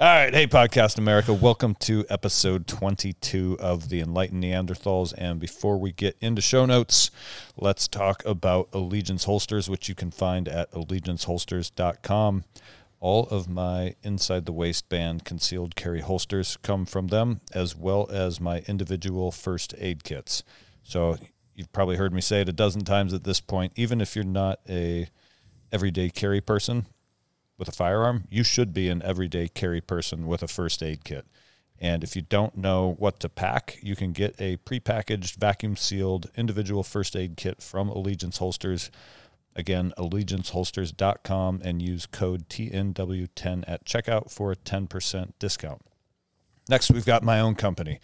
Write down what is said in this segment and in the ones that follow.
All right. Hey, Podcast America. Welcome to episode 22 of The Enlightened Neanderthals. And before we get into show notes, let's talk about Allegiance Holsters, which you can find at allegianceholsters.com. All of my inside the waistband concealed carry holsters come from them, as well as my individual first aid kits. So you've probably heard me say it a dozen times at this point. Even if you're not a everyday carry person, with a firearm, you should be an everyday carry person with a first aid kit. And if you don't know what to pack, you can get a prepackaged, vacuum sealed individual first aid kit from Allegiance Holsters. Again, allegianceholsters.com and use code TNW10 at checkout for a 10% discount. Next, we've got my own company,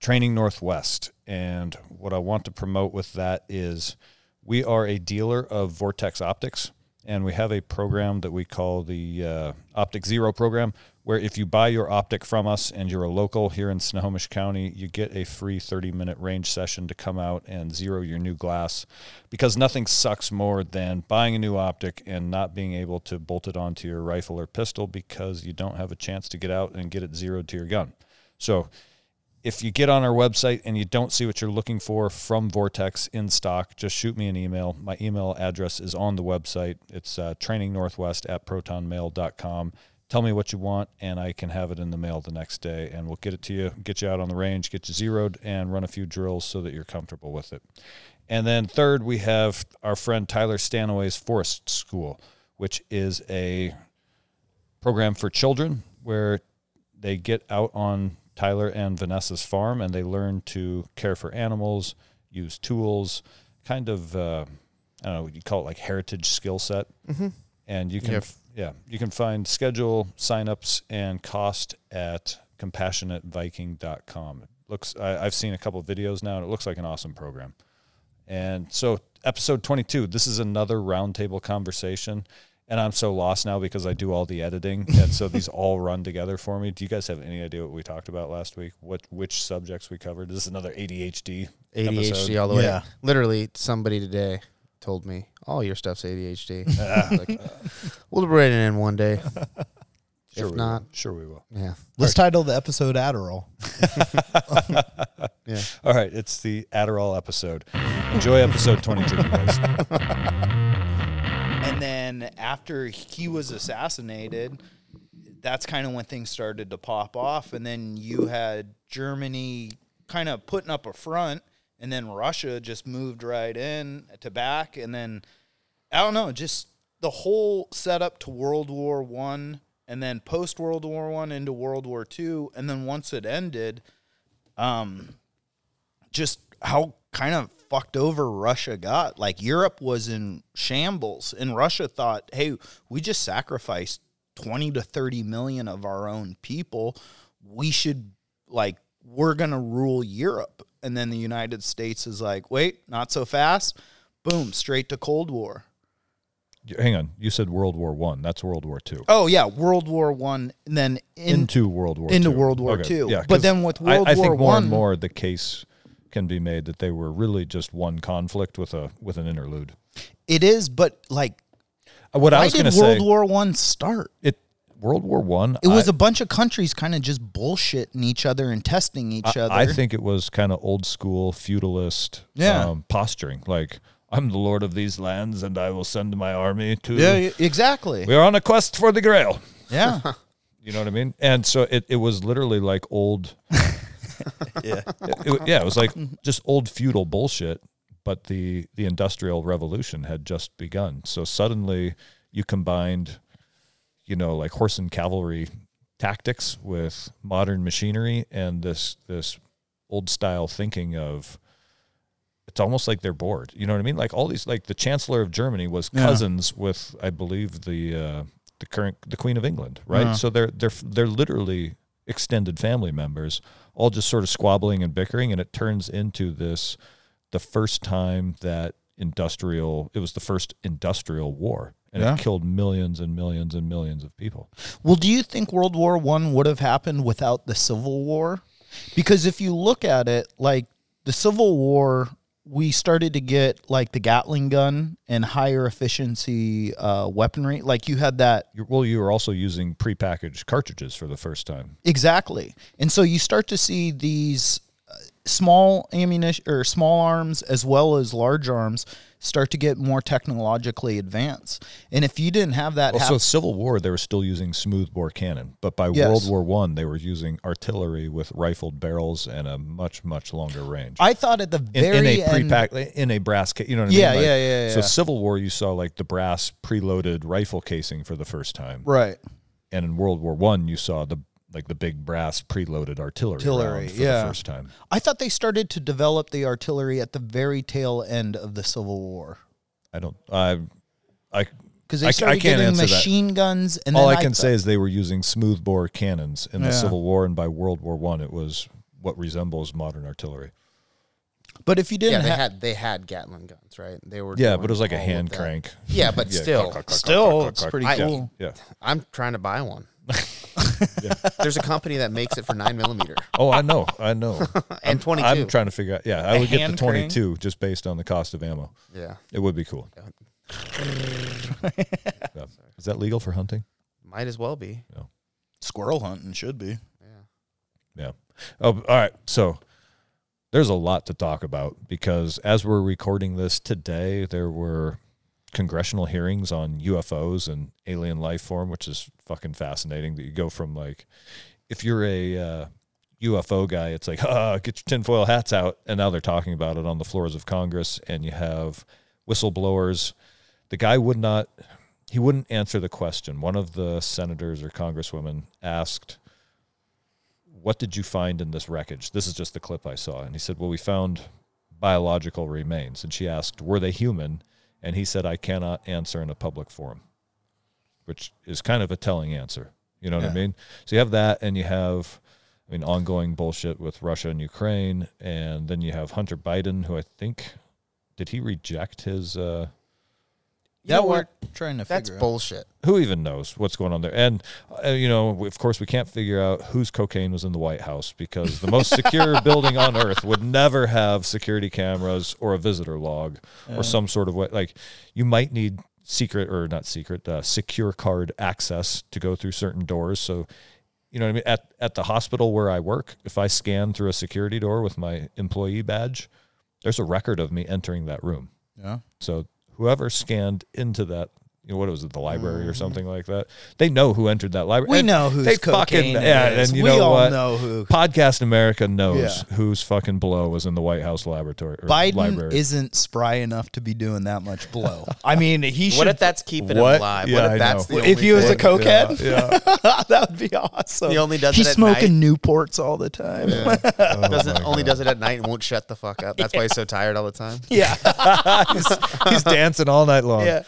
Training Northwest. And what I want to promote with that is we are a dealer of Vortex Optics and we have a program that we call the uh, Optic Zero program, where if you buy your optic from us and you're a local here in Snohomish County, you get a free 30 minute range session to come out and zero your new glass. Because nothing sucks more than buying a new optic and not being able to bolt it onto your rifle or pistol because you don't have a chance to get out and get it zeroed to your gun. So, if you get on our website and you don't see what you're looking for from Vortex in stock, just shoot me an email. My email address is on the website. It's uh, trainingnorthwest at protonmail.com. Tell me what you want, and I can have it in the mail the next day, and we'll get it to you, get you out on the range, get you zeroed, and run a few drills so that you're comfortable with it. And then third, we have our friend Tyler Stanaway's Forest School, which is a program for children where they get out on Tyler and Vanessa's farm, and they learn to care for animals, use tools, kind of uh, I don't know you call it like heritage skill set. Mm-hmm. And you can Yep. yeah you can find schedule signups and cost at compassionateviking.com. It looks I, I've seen a couple of videos now, and it looks like an awesome program. And so episode 22, this is another roundtable conversation. And I'm so lost now because I do all the editing, and so these all run together for me. Do you guys have any idea what we talked about last week? What which subjects we covered? This is another ADHD. ADHD episode. all the way. Yeah. Literally, somebody today told me all your stuff's ADHD. Ah, like, we'll bring it in one day. Sure if we not, will. sure we will. yeah, Let's title the episode Adderall. yeah. All right, it's the Adderall episode. Enjoy episode 22, guys. Then after he was assassinated, that's kind of when things started to pop off. And then you had Germany kind of putting up a front, and then Russia just moved right in to back. And then I don't know, just the whole setup to World War One, and then post World War One into World War Two, and then once it ended, um, just how kind of fucked over Russia got. Like Europe was in shambles, and Russia thought, "Hey, we just sacrificed twenty to thirty million of our own people. We should like we're gonna rule Europe." And then the United States is like, "Wait, not so fast." Boom, straight to Cold War. Hang on, you said World War One. That's World War Two. Oh yeah, World War One, and then in, into World War into II. World War Okay, II. Yeah, But then with World I, War think more and more the case can be made that they were really just one conflict with a with an interlude. it is, but like, Uh, What I why was going did to say, World War One start? it World War One. It was I, a bunch of countries kind of just bullshitting each other and testing each I, other. I think it was kind of old school feudalist Yeah. um, posturing. Like I'm the lord of these lands, and I will send my army to. Yeah, exactly. We are on a quest for the Grail. Yeah. You know what I mean? And so it, it was literally like old. Yeah. it- it- yeah, it was like just old feudal bullshit. But the the industrial revolution had just begun. So suddenly you combined, you know, like horse and cavalry tactics with modern machinery and this this old style thinking of. It's almost like they're bored. You know what I mean? Like all these, like the Chancellor of Germany was Yeah. cousins with, I believe, the uh, the current the Queen of England, right? Yeah. So they're they're they're literally extended family members, all just sort of squabbling and bickering, and it turns into this the first time that industrial it was the first industrial war, and Yeah. it killed millions and millions and millions of people. well, do you think World War One would have happened without the Civil War? Because if you look at it, like the Civil War we started to get like the Gatling gun and higher efficiency uh, weaponry. Like you had that well, you were also using prepackaged cartridges for the first time. Exactly. And so you start to see these small ammunition or small arms as well as large arms start to get more technologically advanced. And if you didn't have that Also, hap- Civil War, they were still using smoothbore cannon, but by Yes. World War One, they were using artillery with rifled barrels and a much much longer range. I thought at the in, very in a end, prepack in a brass case, you know what I Yeah, mean? Like, yeah, yeah, So yeah. Civil War, you saw like the brass preloaded rifle casing for the first time, right. and in World War One, you saw the like the big brass preloaded artillery, Artillery, for yeah. the first time. I thought they started to develop the artillery at the very tail end of the Civil War. I don't, I, I. Because I- they I started can't getting answer that. machine guns and All then I can thought- say is they were using smoothbore cannons in the Yeah. Civil War, and by World War One, it was what resembles modern artillery. But if you didn't Yeah, they have had they had Gatling guns, right? They were. Yeah, but it was like a hand crank. Yeah, but Yeah, still, Still, clack, clack, it's pretty Yeah, cool. Yeah. I'm trying to buy one. There's a company that makes it for nine millimeter Oh, I know, I know. and 22. I'm trying to figure out. Yeah, I would get the 22 just based on the cost of ammo. yeah, It would be cool. Yeah. Is that legal for hunting? might as well be. squirrel hunting should be. Yeah. Yeah. Oh, all right. So there's a lot to talk about because as we're recording this today, there were congressional hearings on UFOs and alien life form, which is fucking fascinating. That you go from like, if you're a uh, UFO guy, it's like, ah, get your tinfoil hats out, and now they're talking about it on the floors of Congress, and you have whistleblowers. The guy would not. He wouldn't answer the question. One of the senators or congresswomen asked what did you find in this wreckage? This is just the clip I saw. And he said, well, we found biological remains. And she asked, were they human? And he said, I cannot answer in a public forum, which is kind of a telling answer. You know what I mean? So you have that, and you have, I mean, ongoing bullshit with Russia and Ukraine. And then you have Hunter Biden, who I think, did he reject his, uh, You know that we're trying to That's figure out. bullshit. who even knows what's going on there? And uh, you know, of course, we can't figure out whose cocaine was in the White House because the most secure building on earth would never have security cameras or a visitor log or some sort of way. Like, you might need secret or not secret, uh, secure card access to go through certain doors. So, you know what I mean? At at the hospital where I work, if I scan through a security door with my employee badge, there's a record of me entering that room. Yeah. So whoever scanned into that, you know, what was it, the library or mm. something like that? They know who entered that library. We And know who's they cocaine yeah, is. and you we know all what? know who. Podcast America knows Yeah. whose fucking blow was in the White House laboratory or Biden library. isn't spry enough to be doing that much blow. I mean, he should. What if that's keeping What? him alive? Yeah, what I if that's know. the if he was a cokehead? yeah. that would be awesome. He only does He's it at smoking Newports all the time. Yeah. Oh doesn't only does it at night and won't shut the fuck up. That's why he's so tired all the time. he's, he's dancing all night long. yeah.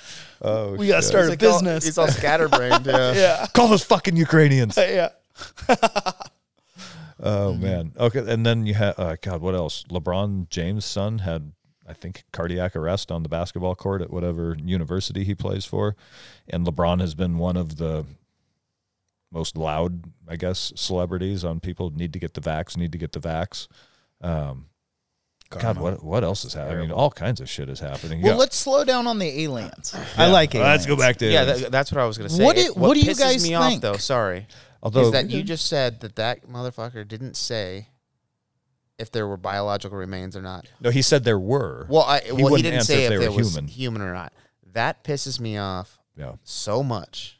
Oh, We got to shit. start He's a like all- business. he's all scatterbrained. Yeah. yeah. Call those fucking Ukrainians. Yeah. Oh Mm-hmm. man. Okay, and then you had uh, God. What else? LeBron James' son had, I think, cardiac arrest on the basketball court at whatever university he plays for, and LeBron has been one of the most loud, I guess, celebrities on people need to get the vax, need to get the vax. Um, God, what what else is happening? I mean, all kinds of shit is happening. Well, Yeah. let's slow down on the aliens. I like aliens. Let's go back to Yeah, aliens. that, that's what I was gonna say. What It- do- what do you pisses guys me think? off though? Sorry, Although is that you just said that that motherfucker didn't say if there were biological remains or not. no, he said there were. Well, I, well, he wouldn't didn't answer say if if, they it were was human. human. or not. That pisses me off yeah. so much.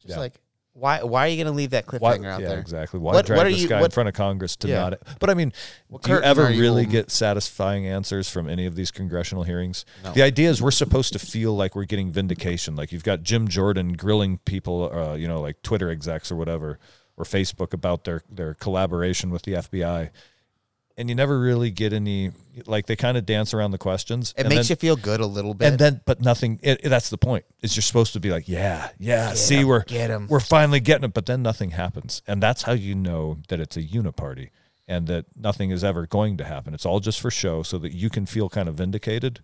Just Yeah. like why? Why are you gonna leave that Why, cliffhanger out yeah, there? exactly. Why What- drag what are this you- guy in front of Congress to Yeah. not? But I mean, What do you ever you really holding? get satisfying answers from any of these congressional hearings? No. The idea is we're supposed to feel like we're getting vindication. Like you've got Jim Jordan grilling people, uh, you know, like Twitter execs or whatever, or Facebook about their their collaboration with the FBI. And you never really get any, like they kind of dance around the questions. It makes then, you feel good a little bit. and then, but nothing. It, it- that's the point. Is you're supposed to be like, yeah, yeah. see, 'em, we're get 'em. we're finally getting it, but then nothing happens, and that's how you know that it's a uniparty and that nothing is ever going to happen. It's all just for show, so that you can feel kind of vindicated,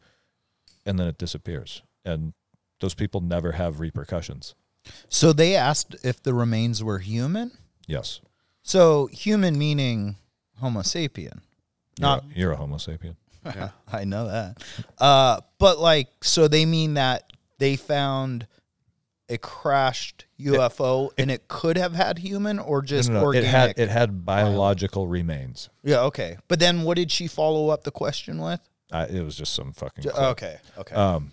and then it disappears, and those people never have repercussions. So they asked if the remains were human. Yes, So human meaning Homo sapien. you're, Not a, you're a Homo sapien. I know that. Uh, but like, so they mean that they found a crashed UFO and it could have had human or just No, no, no. It had it had biological remains. yeah, okay. But then what did she follow up the question with? Uh, it was just some fucking. Ju- crap. Okay, okay. Um,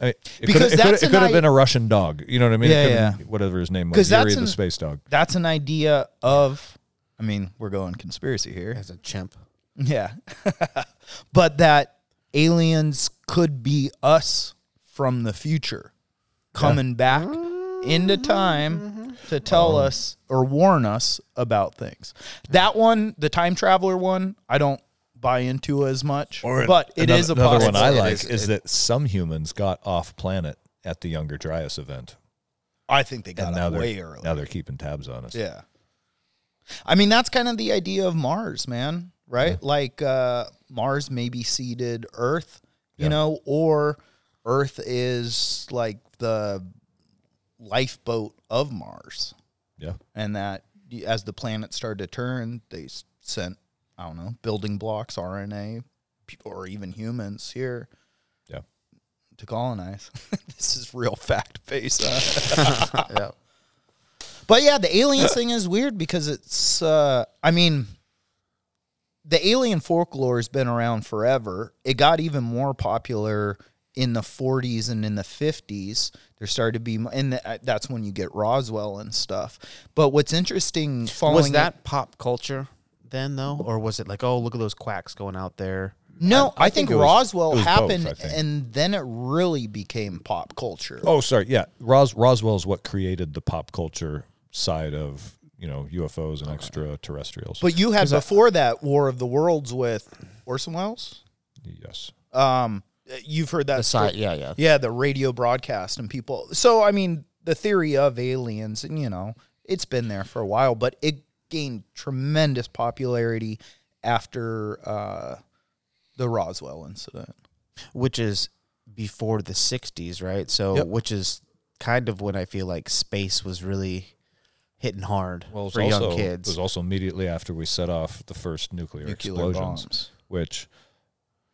I mean, it Because could, it that's could, it could have been a Russian dog. You know what I mean? Yeah, could've yeah. been Whatever his name was, that's Yuri the space dog. That's an idea of. I mean, we're going conspiracy here. As a chimp. Yeah. but that aliens could be us from the future coming back into mm-hmm. time to mm-hmm. tell us or warn us about things. That one, the time traveler one, I don't buy into as much, Or but it another, is a another one I like is- is, it- that some humans got off planet at the Younger Dryas event, I think they got and now way early. now they're keeping tabs on us. Yeah. I mean, that's kind of the idea of Mars, man, right? Like uh, Mars maybe seeded Earth, you Yeah. know, or Earth is like the lifeboat of Mars. Yeah. And that as the planet started to turn, they sent, I don't know, building blocks, RNA, or even humans here Yeah. to colonize. this is real fact based. yeah. But yeah, the aliens thing is weird because it's uh I mean the alien folklore has been around forever. It got even more popular in the 40s and in the 50s. There started to be and that's when you get Roswell and stuff. But what's interesting following Was that pop culture then, though? Or was it like, oh, look at those quacks going out there? No, I, I think, think it was- Roswell was happened I think. and then it really became pop culture. Oh, sorry. Yeah, Ros- Roswell is what created the pop culture side of you know UFOs and extraterrestrials. But you had before that War of the Worlds with Orson Welles. yes, Um, you've heard that side, yeah, yeah. Yeah, the radio broadcast and people. So I mean, the theory of aliens, and you know, it's been there for a while, but it gained tremendous popularity after uh, the Roswell incident. Which is before the 60s, right? So, Yep. which is kind of when I feel like space was really hitting hard well, for also, young kids. It was also immediately after we set off the first nuclear, Nuclear explosions, bombs. which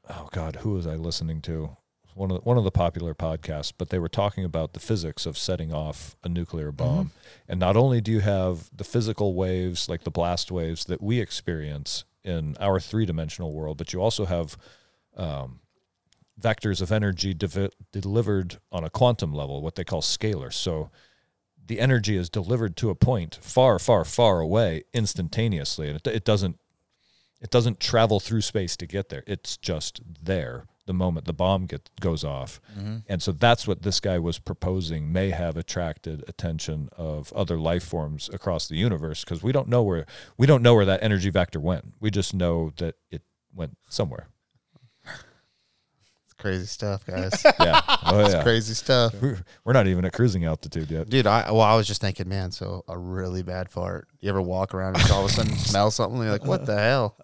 oh god, who was I listening to? One of the, one of the popular podcasts, but they were talking about the physics of setting off a nuclear bomb. And not only do you have the physical waves, like the blast waves that we experience in our three dimensional world, but you also have um, vectors of energy devi- delivered on a quantum level, what they call scalar. So the energy is delivered to a point far, far, far away instantaneously, and it, it doesn't it doesn't travel through space to get there. It's just there the moment the bomb goes off. Mm-hmm. And so that's what this guy was proposing may have attracted attention of other life forms across the universe because we don't know where we don't know where that energy vector went. We just know that it went somewhere. It's crazy stuff, guys. Yeah. Oh yeah. crazy stuff. We're, we're not even at cruising altitude yet. Dude, I well, I was just thinking, man. So a really bad fart. You ever walk around and all of a sudden smell something? You're like, what the hell?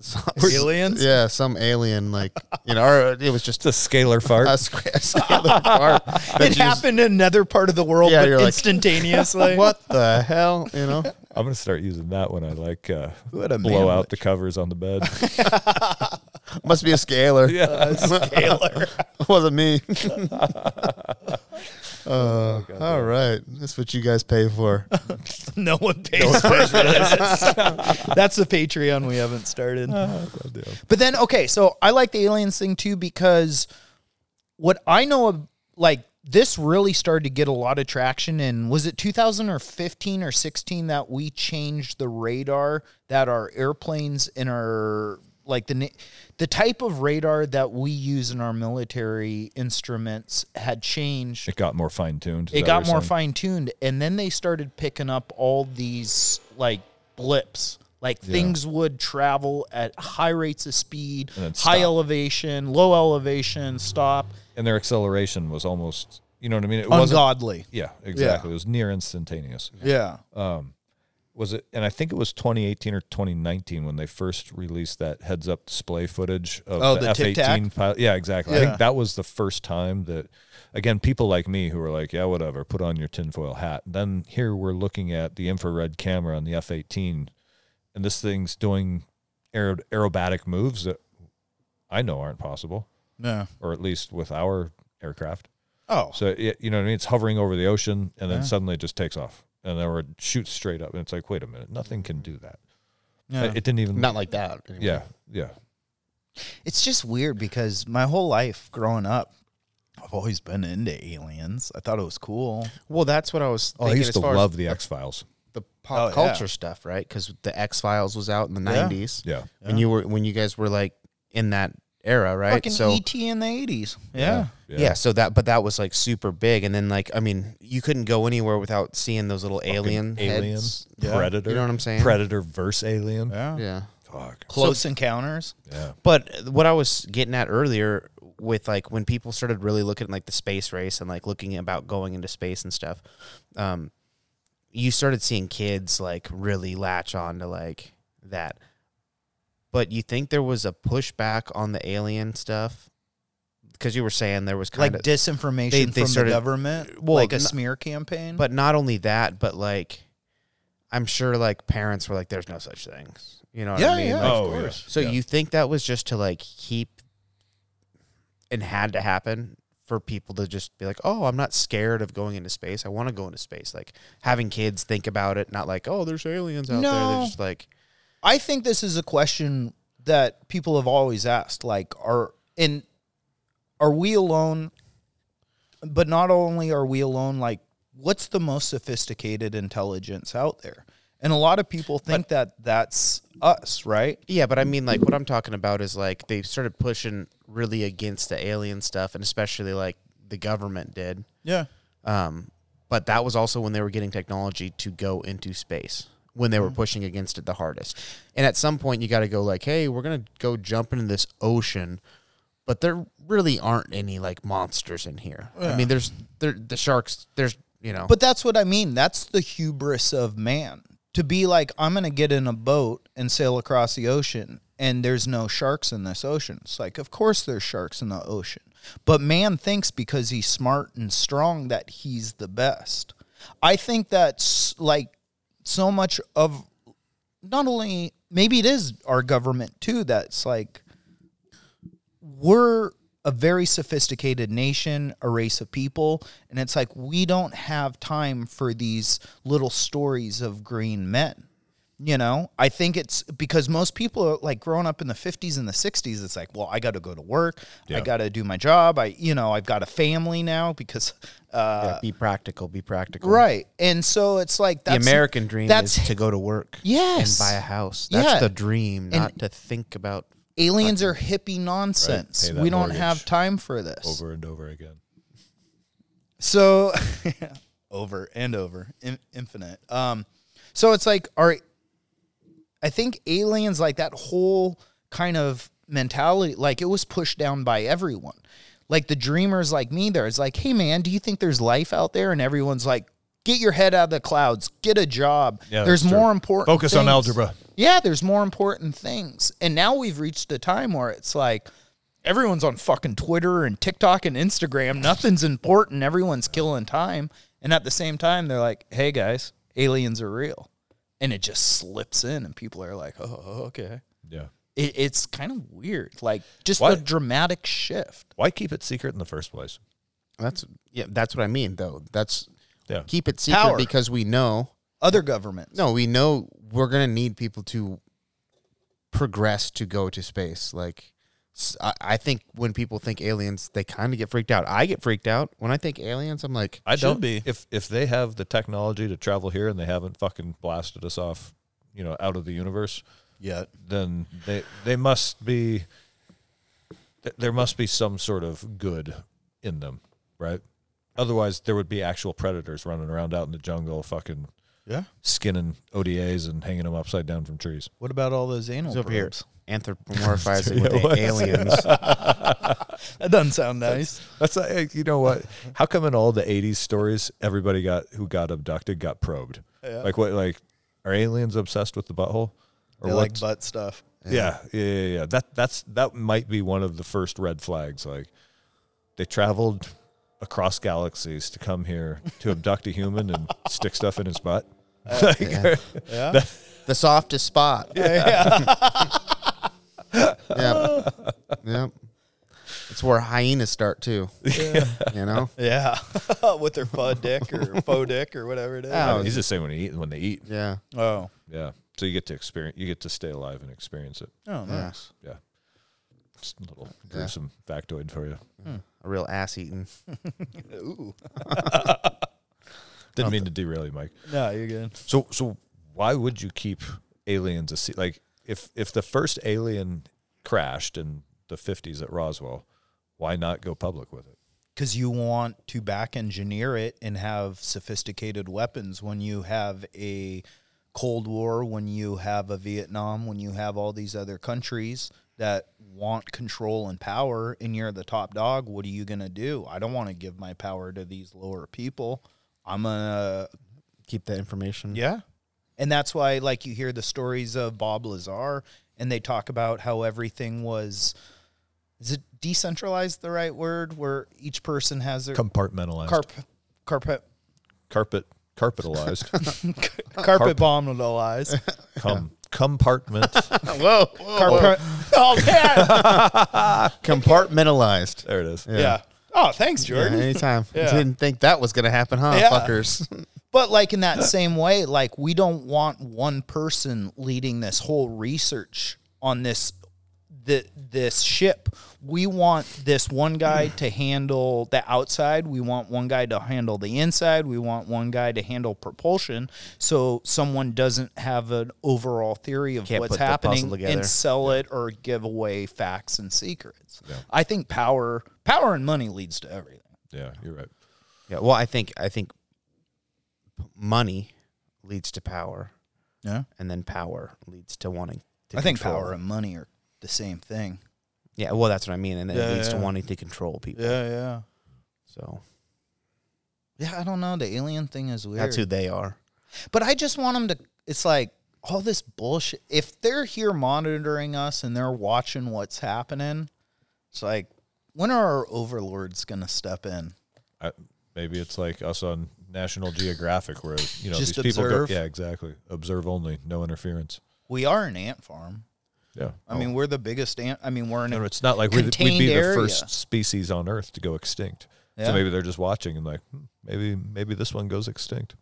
Some- Aliens? Yeah, some alien. Like you know, or it was just a scalar fart. a squ- a scalar fart. It you just- happened in another part of the world, Yeah, but you're like, instantaneously. What the hell? You know, I'm gonna start using that when I like uh, What a blow man out the covers on the bed. must be a scalar. yeah. Scalar. wasn't me. Uh, all right, that's what you guys pay for. no one pays for this. That's the Patreon we haven't started. But then, okay, so I like the aliens thing too because what I know of, like, this really started to get a lot of traction And was it 2015 or 16 that we changed the radar that our airplanes in our like the the type of radar that we use in our military instruments had changed It got more fine tuned. it got more fine tuned, and then they started picking up all these like blips. Like things would travel at high rates of speed, high elevation, low elevation, stop, and their acceleration was almost. You know what I mean? It wasn't. ungodly. Yeah, exactly. It was near instantaneous. Yeah. Um, Was it? And I think it was 2018 or 2019 when they first released that heads-up display footage of Oh, the, the Tic Tac? F-18 pilot. Yeah, exactly. I Yeah. think that was the first time that, again, people like me who were like, "Yeah, whatever, put on your tinfoil hat." Then here we're looking at the infrared camera on the F-18, and this thing's doing aer- aerobatic moves that I know aren't possible, Yeah. or at least with our aircraft. Oh. So it, you know what I mean? It's hovering over the ocean, and then Yeah. suddenly it just takes off, and then it shoots straight up, and it's like, wait a minute, nothing can do that. yeah. It didn't even. Not like that. anyway. yeah, yeah. It's just weird because my whole life growing up, I've always been into aliens. I thought it was cool. Well, that's what I was. Oh, I used as to love the X Files. the Oh, pop yeah. culture stuff, right? Because the X Files was out in the Yeah. nineties. Yeah, When you were when you guys were like in that era, right? Fucking so ET in the eighties. Yeah. yeah. so that but that was like super big, and then like I mean, you couldn't go anywhere without seeing those little alien alien, heads. Yeah. predator. You know what I'm saying? Predator verse alien. Yeah. Yeah. Fuck. Close encounters. Yeah. But what I was getting at earlier with like when people started really looking at like the space race and like looking about going into space and stuff, um, you started seeing kids like really latch on to like that. But you think there was a pushback on the alien stuff? Because you were saying there was kind Like of, disinformation they- they from started- the government. well, like a n- smear campaign. but not only that, but like, I'm sure like parents were like, "There's no such things," you know what yeah, I mean? yeah, Like, Oh, of yeah. course. So Yeah. you think that was just to like keep and had to happen for people to just be like, "Oh, I'm not scared of going into space. I want to go into space." Like having kids think about it, not like, "Oh, there's aliens out there." They're just like, I think this is a question that people have always asked. Like, are in are we alone? But not only are we alone, like, what's the most sophisticated intelligence out there? And a lot of people think that that's us, right? "Yeah, but I mean like what I'm talking about is like they started pushing really against the alien stuff and especially like the government did. Yeah. Um, but that was also when they were getting technology to go into space when they were mm. pushing against it the hardest. And at some point, you got to go like, "Hey, we're gonna go jump into this ocean," but there really aren't any like monsters in here. I mean, there's there the sharks. There's you know, But that's what I mean. That's the hubris of man. To be like, I'm going to get in a boat and sail across the ocean, and there's no sharks in this ocean. It's like, of course there's sharks in the ocean. But man thinks because he's smart and strong that he's the best. I think that's like so much of not only, maybe it is our government too, that's like, we're a very sophisticated nation, a race of people, and it's like we don't have time for these little stories of green men. You know, I think it's because most people are like growing up in the 50s and the 60s. It's like, well, I got to go to work. I got to do my job. I, you know, I've got a family now because, uh, yeah, be practical, be practical. right. And so it's like The American dream that's- is to go to work, Yes. and buy a house. That's Yeah. the dream, And- not to think about. aliens are hippie nonsense. Pay that we don't have time for this. Over and over again. So over and over, in, infinite. Um, so it's like, are I think aliens like that whole kind of mentality, like it was pushed down by everyone. Like the dreamers like me, there is like, hey man, do you think there's life out there? And everyone's like, get your head out of the clouds, get a job. Yeah, there's that's true. more important. Focus on algebra. Yeah, there's more important things. And now we've reached a time where it's like everyone's on fucking Twitter and TikTok and Instagram. Nothing's important. Everyone's killing time. And at the same time, they're like, hey guys, aliens are real. And it just slips in, and people are like, oh, oh okay. Yeah. It, it's kind of weird. Like, just Why- the dramatic shift. Why keep it secret in the first place? That's yeah, that's what I mean though. That's Yeah. keep it secret Power. because we know Other governments. No, we know we're gonna need people to progress to go to space. Like, s- I, I think when people think aliens, they kind of get freaked out. I get freaked out when I think aliens. I'm like, I Should don't be. If if they have the technology to travel here and they haven't fucking blasted us off, you know, out of the universe, Yet. then they they must be th- there must be some sort of good in them, right? Otherwise, there would be actual predators running around out in the jungle, fucking Yeah. skinning ODAs and hanging them upside down from trees. What about all those anal he's over here probes? Anthropomorphizing with Yeah, what? aliens. That doesn't sound nice. That's like, you know what? How come in all the '80s stories, everybody got who got abducted got probed? Yeah. Like what? Like are aliens obsessed with the butthole? They like butt stuff. Yeah, yeah, yeah, yeah. That that's that might be one of the first red flags. Like they traveled across galaxies to come here to abduct a human and stick stuff in his butt. Oh, like, yeah. Yeah. the softest spot. Yeah. Yep. It's where hyenas start too. Yeah. You know. yeah. With their fud dick or faux dick or whatever it is. Oh, He's just saying when they eat when they eat. Yeah. Oh. Yeah. So you get to experience you get to stay alive and experience it. Oh, nice. Yeah. Just a little Yeah. gruesome factoid for you. Hmm. A real ass eating. Ooh. Didn't mean to derail you, Mike. No, you're good. So so why would you keep aliens a se- like if if the first alien crashed in the 50s at Roswell, why not go public with it? Because you want to back engineer it and have sophisticated weapons when you have a Cold War, when you have a Vietnam, when you have all these other countries that want control and power, and you're the top dog. What are you going to do? I don't want to give my power to these lower people. I'm going to Keep that information. Yeah. And that's why, like, you hear the stories of Bob Lazar and they talk about how everything was, is it decentralized the right word? Where each person has their Compartmentalized. carp, carpet, carpet carpetalized. carpet bombalized. Com- compartment. Whoa. Carpet. Oh, man. Compartmentalized. there it is. yeah. Oh, thanks, Yeah, Jordan. anytime. Yeah. Didn't think that was gonna happen, huh, Yeah. fuckers? But like in that same way, like we don't want one person leading this whole research on this the this ship. We want this one guy to handle the outside. We want one guy to handle the inside. We want one guy to handle propulsion. So someone doesn't have an overall theory of Can't what's put the puzzle happening and sell it or give away facts and secrets. I think power power and money leads to everything. Yeah, you're right. Yeah. Well, I think I think p- money leads to power, Yeah. and then power leads to wanting. to I think power and money are the same thing. Yeah. Well, that's what I mean, and it Yeah, leads to wanting to control people. Yeah, yeah. So Yeah, I don't know. The alien thing is weird. that's who they are. but I just want them to. It's like all this bullshit. If they're here monitoring us and they're watching what's happening, it's like when are our overlords gonna step in? I, maybe it's like us on National Geographic, where you know Just these people go. Yeah, exactly. Observe only, no interference. We are an ant farm. Yeah. I mean, we're the biggest ant. I mean, we're in No, it's not like we'd, we'd be the first species on Earth to go extinct. Yeah. So maybe they're just watching and like, hmm, maybe maybe this one goes extinct.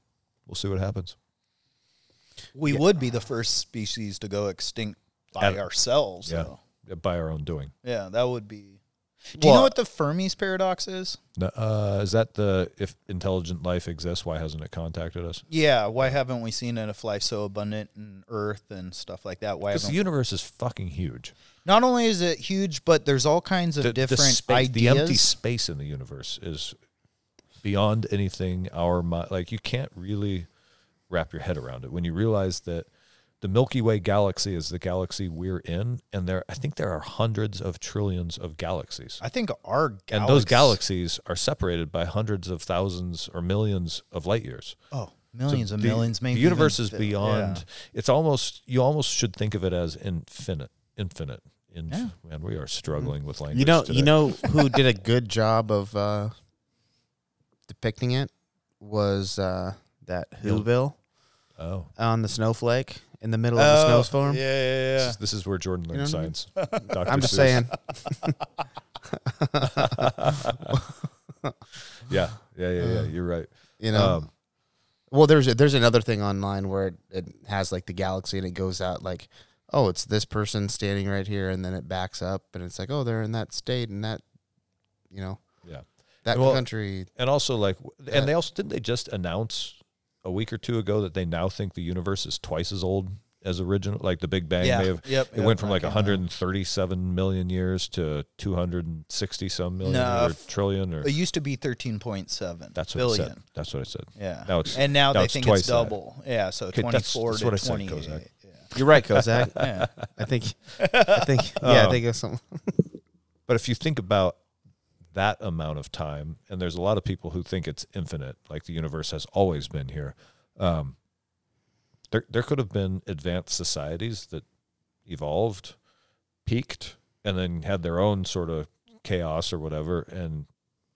We'll see what happens. we would be the first species to go extinct by At- ourselves. Yeah. though. Yeah, By our own doing. yeah, that would be. Do you know what the Fermi's paradox is? Uh, is that the if intelligent life exists, why hasn't it contacted us? Yeah, why haven't we seen it if life's so abundant in Earth and stuff like that? Why Because the universe is fucking huge. Not only is it huge, but there's all kinds of The, the different space, the empty space in the universe is beyond anything our mi- like. You can't really wrap your head around it when you realize that the Milky Way galaxy is the galaxy we're in, and there I think there are hundreds of trillions of galaxies. I think our and those galaxies are separated by hundreds of thousands or millions of light years. oh millions So and the, millions, maybe the universe is beyond. yeah. It's almost you almost should think of it as infinite, infinite. In, Yeah. Man, we are struggling with language. You know, today. you know who did a good job of uh, depicting it was uh, that Whoville Oh, on the snowflake in the middle of Oh, the snowstorm. Yeah, yeah, this, yeah. is, this is where Jordan learned know what I mean? science. Dr. I'm just Seuss. saying. Yeah, yeah, yeah, yeah. You're right. You know. Um, well, there's a, there's another thing online where it, it has like the galaxy and it goes out like, oh, it's this person standing right here, and then it backs up and it's like, oh, they're in that state and that, you know, yeah, that Well, country. and also like, Yeah. and they also didn't they just announce a week or two ago that they now think the universe is twice as old as original, like the Big Bang. Yeah, May have, yep, it yep, went from like came out. 137 million years to 260 some million No, or f- trillion or It used to be thirteen point seven. that's what billion. I said. That's what I said. Yeah. Now it's- and now, now they it's think twice it's that. double. Yeah, so Okay, twenty that's- that's to what I said, twenty Kozak. Yeah. You're right, Kozak. yeah. I think, I think, yeah, I Oh. think it's something. But if you think about that amount of time, and there's a lot of people who think it's infinite, like the universe has always been here. Um, there, there could have been advanced societies that evolved, peaked, and then had their own sort of chaos or whatever, and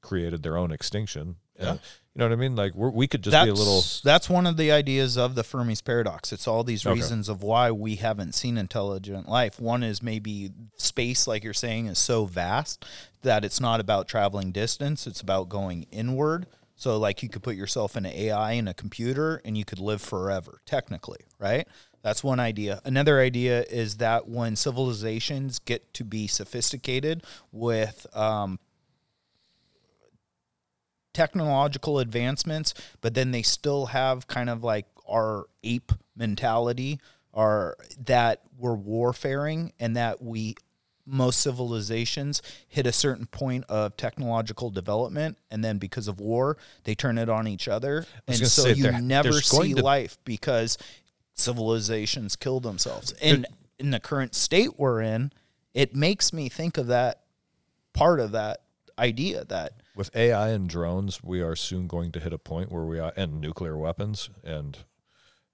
created their own extinction. And, you know what I mean? Like we're, we could just that's, be a little. that's one of the ideas of the Fermi's paradox. It's all these Okay. reasons of why we haven't seen intelligent life. One is maybe space, like you're saying, is so vast that it's not about traveling distance, it's about going inward. So, like, you could put yourself in an AI in a computer and you could live forever, technically, right? That's one idea. Another idea is that when civilizations get to be sophisticated with um, technological advancements, but then they still have kind of like our ape mentality, or that we're warfaring and that we most civilizations hit a certain point of technological development and then because of war they turn it on each other. And so you never see to- life because civilizations kill themselves. And in the current state we're in it makes me think of that part of that idea that with AI and drones, we are soon going to hit a point where we are, and nuclear weapons and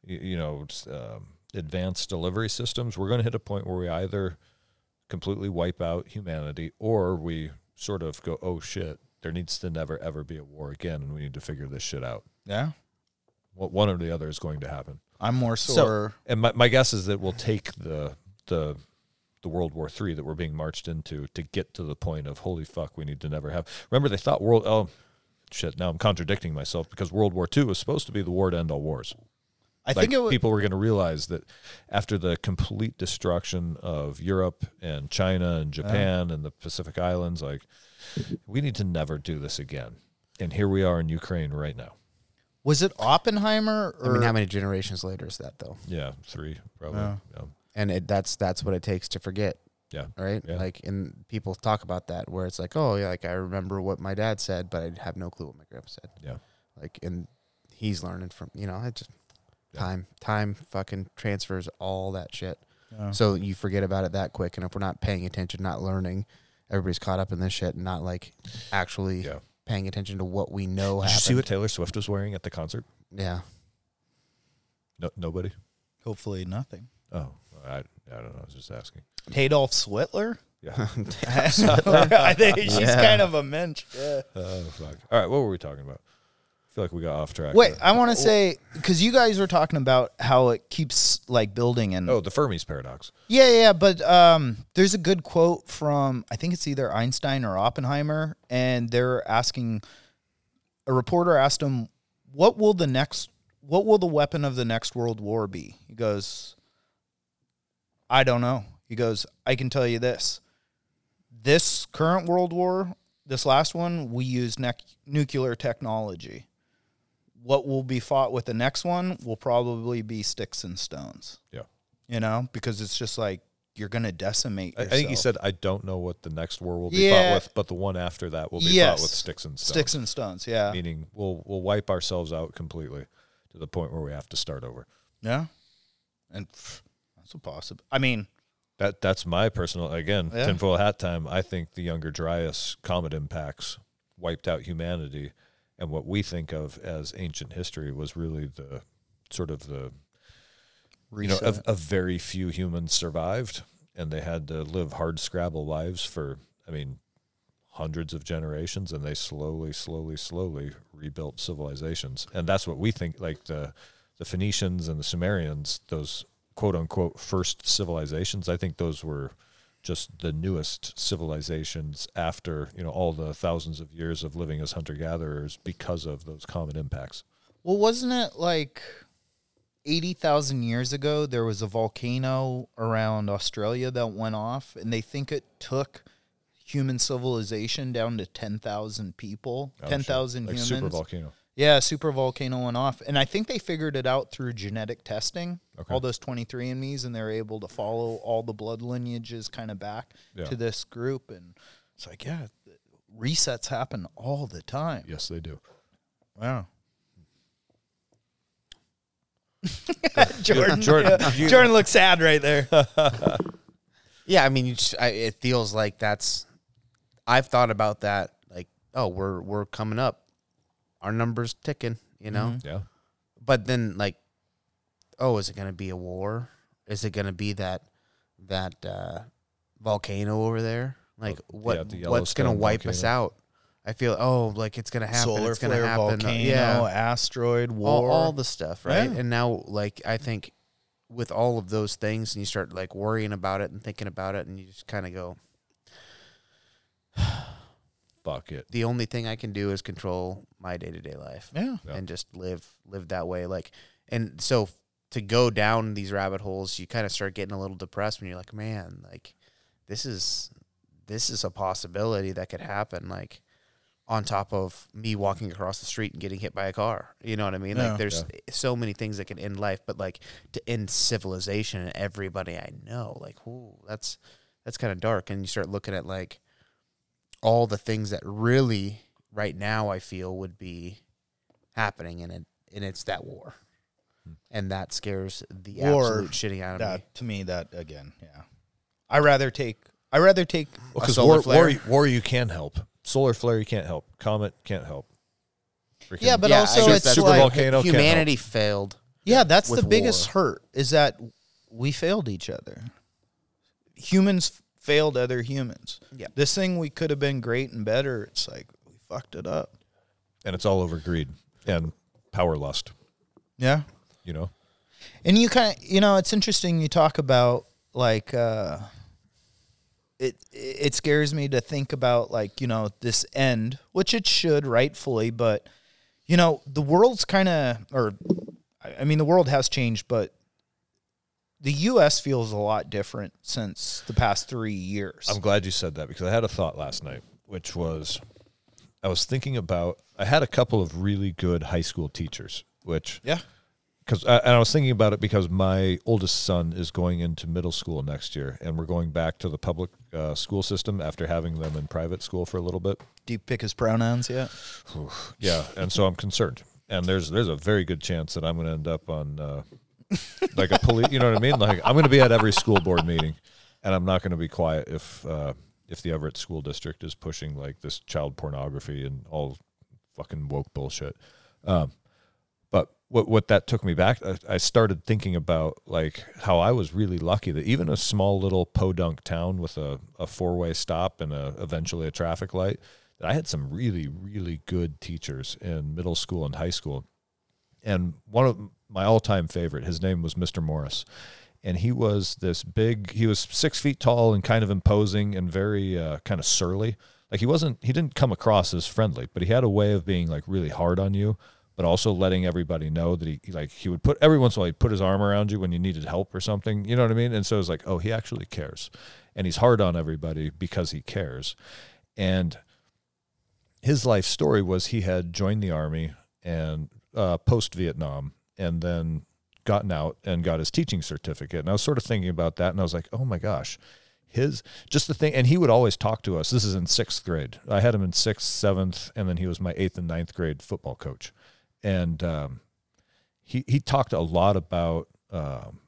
you know s- um, advanced delivery systems. We're going to hit a point where we either completely wipe out humanity, or we sort of go, "Oh shit, there needs to never ever be a war again, and we need to figure this shit out." yeah What one or the other is going to happen. i'm more So- And my, my guess is that we'll take the the the World War III that we're being marched into to get to the point of holy fuck, we need to never have. Remember, they thought world. Oh, shit! Now I'm contradicting myself because World War II was supposed to be the war to end all wars. i Like, think it would people were going to realize that after the complete destruction of Europe and China and uh-huh. Japan and the Pacific Islands, like we need to never do this again. And here we are in Ukraine right now. Was it Oppenheimer? Or, I mean, how many generations later is that though? Yeah, three probably. Yeah. Yeah. And it, that's that's what it takes to forget, Yeah. right? Yeah. Like, and people talk about that where it's like, oh, yeah, like I remember what my dad said, but I have no clue what my grandpa said. Yeah. Like, and he's learning from you know, it just Yeah. time, time, fucking transfers all that shit. Yeah. So you forget about it that quick, and if we're not paying attention, not learning, everybody's caught up in this shit, and not like actually Yeah. paying attention to what we know Did you see what Taylor Swift was wearing at the concert? yeah. No, nobody. hopefully nothing. Oh, I, I don't know. I was just asking. Tadolf Switler. Yeah. I think she's Yeah. kind of a mensch. Yeah. oh fuck. All right. What were we talking about? I feel like we got off track. Wait, there. I want to say because you guys were talking about how it keeps like building and oh, the Fermi's paradox. yeah, yeah. But um, there's a good quote from I think it's either Einstein or Oppenheimer, and they're asking a reporter asked him, "What will the next? What will the weapon of the next world war be?" He goes, "I don't know." He goes, "I can tell you this: this current world war, this last one, we use nec- nuclear technology." What will be fought with the next one will probably be sticks and stones Yeah. you know, because it's just like you're gonna decimate. I, I think he said, "I don't know what the next war will be Yeah. fought with, but the one after that will be Yes. fought with sticks and stones." sticks and stones. Yeah, Meaning, we'll we'll wipe ourselves out completely to the point where we have to start over. yeah, and pff, that's a possible. I mean, That that's my personal again Yeah. tinfoil hat time. I think the younger Dryas comet impacts wiped out humanity, and what we think of as ancient history was really the sort of the you know a, a very few humans survived, and they had to live hard scrabble lives for I mean hundreds of generations, and they slowly, slowly, slowly rebuilt civilizations, and that's what we think like the the Phoenicians and the Sumerians, those quote unquote first civilizations. I think those were just the newest civilizations after you know all the thousands of years of living as hunter gatherers because of those comet impacts. well, wasn't it like eighty thousand years ago? There was a volcano around Australia that went off, and they think it took human civilization down to ten thousand people, Oh, ten thousand like humans. super volcano. Yeah, super volcano went off, and I think they figured it out through genetic testing. Okay. All those twenty three and me's, and they're able to follow all the blood lineages kind of back Yeah. to this group, and it's like, yeah, resets happen all the time. Yes, they do. Wow. Jordan, Jordan, yeah. you- Jordan looks sad right there. Yeah, I mean, you just, I, it feels like that's. I've thought about that. Like, oh, we're we're coming up, our numbers ticking, you know. Yeah. But then, like, oh, is it gonna be a war? Is it gonna be that that uh, volcano over there? Like, Oh, what yeah, what's gonna Yellowstone wipe us out? I feel oh like it's gonna happen. Solar it's gonna flare, happen. volcano, yeah, asteroid, all, war. all the stuff, right? Yeah. And now, like, I think with all of those things, and you start like worrying about it and thinking about it, and you just kind of go, Fuck it. the only thing I can do is control my day to day life yeah. Yeah. and just live live that way. Like, and so to go down these rabbit holes, you kind of start getting a little depressed when you're like, man, like this is this is a possibility that could happen. Like. On top of me walking across the street and getting hit by a car, you know what I mean? Yeah. Like, there's so many things that can end life, but like to end civilization and everybody I know, like, ooh, that's that's kind of dark. And you start looking at like all the things that really right now I feel would be happening in it, and it's that war, hmm. and that scares the War, absolute shitting out of me. To me, that again, yeah. I rather take. I rather take. Well, A because solar war, war, flare? war, you can help. Solar flare, you can't help. Comet can't help. Freaking- Yeah, but Yeah, also it's that's super like volcano humanity failed. Yeah, that's the biggest war. hurt is that we failed each other. Humans failed other humans. Yeah. This thing we could have been great and better. It's like we fucked it up. and it's all over greed and power lust. Yeah. You know, And you kind of, you know, it's interesting you talk about like uh it it scares me to think about like, you know, this end, which it should rightfully, but you know, the world's kind of or I I mean the world has changed, but the US feels a lot different since the past 3 years. I'm glad you said that because I had a thought last night, which was I was thinking about I had a couple of really good high school teachers, which yeah. because and I was thinking about it because my oldest son is going into middle school next year, and we're going back to the public uh, school system after having them in private school for a little bit. Do you pick his pronouns yet? Yeah, and so I'm concerned, and there's there's a very good chance that I'm going to end up on uh, like a police. You know what I mean? Like I'm going to be at every school board meeting, and I'm not going to be quiet if uh, if the Everett School District is pushing like this child pornography and all fucking woke bullshit. Um, but what what that took me back, I, I started thinking about like how I was really lucky that even a small little podunk town with a, a four way stop and a, eventually a traffic light, that I had some really really good teachers in middle school and high school, and one of my all time favorite, his name was Mr. Morris, and he was this big. He was six feet tall and kind of imposing and very uh, kind of surly. Like he wasn't, he didn't come across as friendly, but he had a way of being like really hard on you, but also letting everybody know that he like he would put every once in a while he'd put his arm around you when you needed help or something. You know what I mean? And so it's like, oh, he actually cares, and he's hard on everybody because he cares, and his life story was he had joined the army and uh, post Vietnam, and then gotten out and got his teaching certificate. And I was sort of thinking about that, and I was like, oh my gosh, his just the thing. And he would always talk to us. This is in sixth grade. I had him in sixth, seventh, and then he was my eighth and ninth grade football coach. And um, he he talked a lot about um,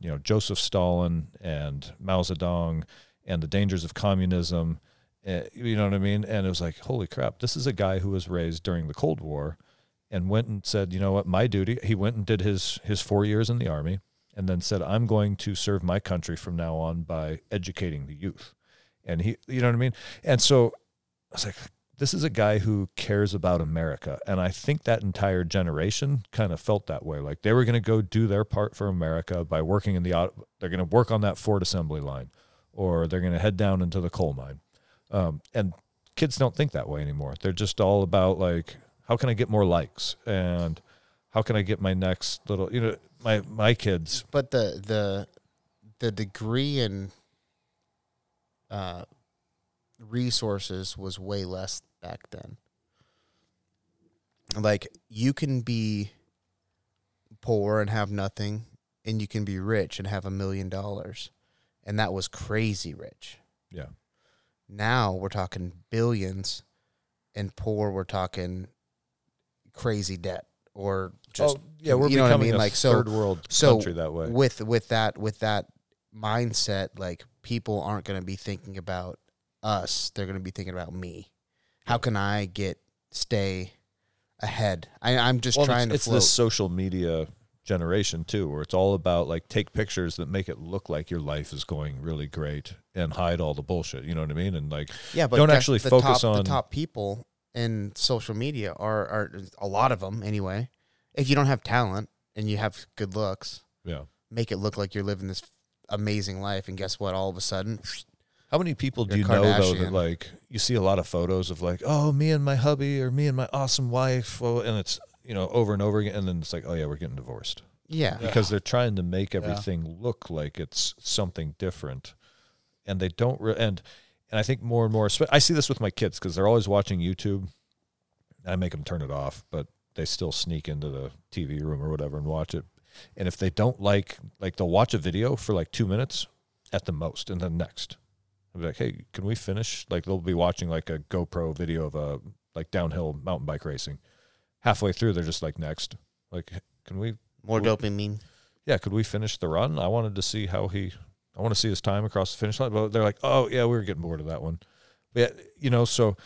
you know Joseph Stalin and Mao Zedong and the dangers of communism. Uh, you know what I mean? And it was like, holy crap, this is a guy who was raised during the Cold War and went and said, you know what, my duty. He went and did his his four years in the army, and then said, I'm going to serve my country from now on by educating the youth. And he, you know what I mean? And so I was like, this is a guy who cares about America, and I think that entire generation kind of felt that way. Like they were going to go do their part for America by working in the. They're going to work on that Ford assembly line, or they're going to head down into the coal mine. Um, and kids don't think that way anymore. They're just all about like, how can I get more likes and how can I get my next little, you know, my my kids. but the the the degree and uh resources was way less back then like you can be poor and have nothing and you can be rich and have a million dollars and that was crazy rich Yeah. now we're talking billions and poor we're talking crazy debt or oh, just oh, yeah, we're you know what I becoming mean? a Like, so- third world so country that way. with with that with that mindset like people aren't going to be thinking about us they're going to be thinking about me how can i get stay ahead I, i'm just Well, trying it's, to it's float. this social media generation too, where it's all about like take pictures that make it look like your life is going really great and hide all the bullshit. You know what I mean? And like Yeah, but don't actually focus top, on the top people in social media are are a lot of them anyway. If you don't have talent and you have good looks, yeah. make it look like you're living this amazing life, and guess what? All of a sudden, How many people do you You're know though that like you see a lot of photos of like oh me and my hubby or me and my awesome wife oh, and it's you know over and over again and then it's like oh yeah we're getting divorced yeah, because they're trying to make everything look like it's something different and they don't re- and and I think more and more I see this with my kids because they're always watching YouTube. I make them turn it off but they still sneak into the TV room or whatever and watch it. And if they don't like like they'll watch a video for like two minutes at the most and then next. I'll be like hey can we finish? Like they'll be watching like a GoPro video of a like downhill mountain bike racing. Halfway through they're just like next. Like can we more dopamine. yeah, could we finish the run? I wanted to see how he, I want to see his time across the finish line. But they're like, oh, yeah, we were getting bored of that one. But, yeah, you know, so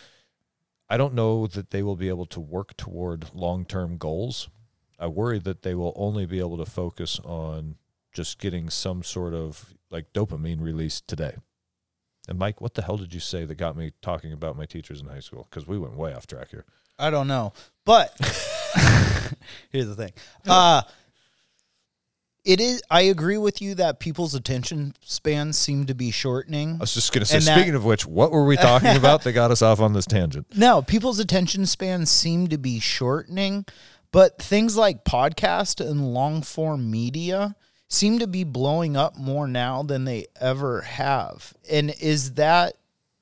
I don't know that they will be able to work toward long term goals. I worry that they will only be able to focus on just getting some sort of like dopamine release today. And Mike, what the hell did you say that got me talking about my teachers in high school? Because we went way off track here. I don't know. But here's the thing. Uh it is I agree with you that people's attention spans seem to be shortening. I was just going to say, that- speaking of which, what were we talking about that got us off on this tangent? No, people's attention spans seem to be shortening, but things like podcast and long form media seem to be blowing up more now than they ever have. And is that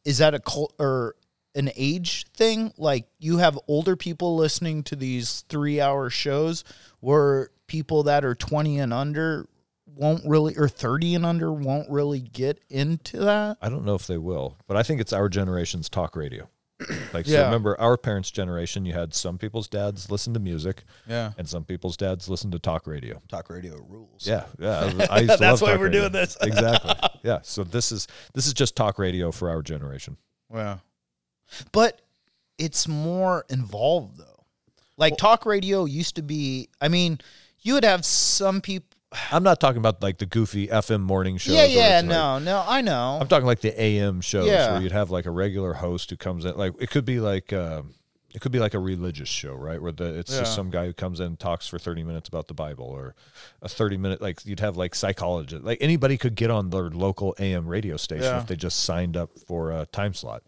is that a cult or an age thing? Like you have older people listening to these 3-hour shows where people that are 20 and under won't really or 30 and under won't really get into that. I don't know if they will, but I think it's our generation's talk radio. Like, so remember our parents' generation, you had some people's dads listen to music Yeah. and some people's dads listen to talk radio. Talk radio rules. Yeah. Yeah. I used to That's why we're radio. doing this. exactly. Yeah. So this is, this is just talk radio for our generation. Wow. But it's more involved though. Like talk radio used to be I mean, you would have some people I'm not talking about like the goofy FM morning shows. Yeah, yeah, it's like- no, no, I know. I'm talking like the AM shows Yeah. where you'd have like a regular host who comes in. Like it could be like um, it could be like a religious show, right? Where the it's Yeah. just some guy who comes in and talks for 30 minutes about the Bible, or a 30 minute like you'd have like psychologist. Like anybody could get on their local AM radio station Yeah. if they just signed up for a time slot.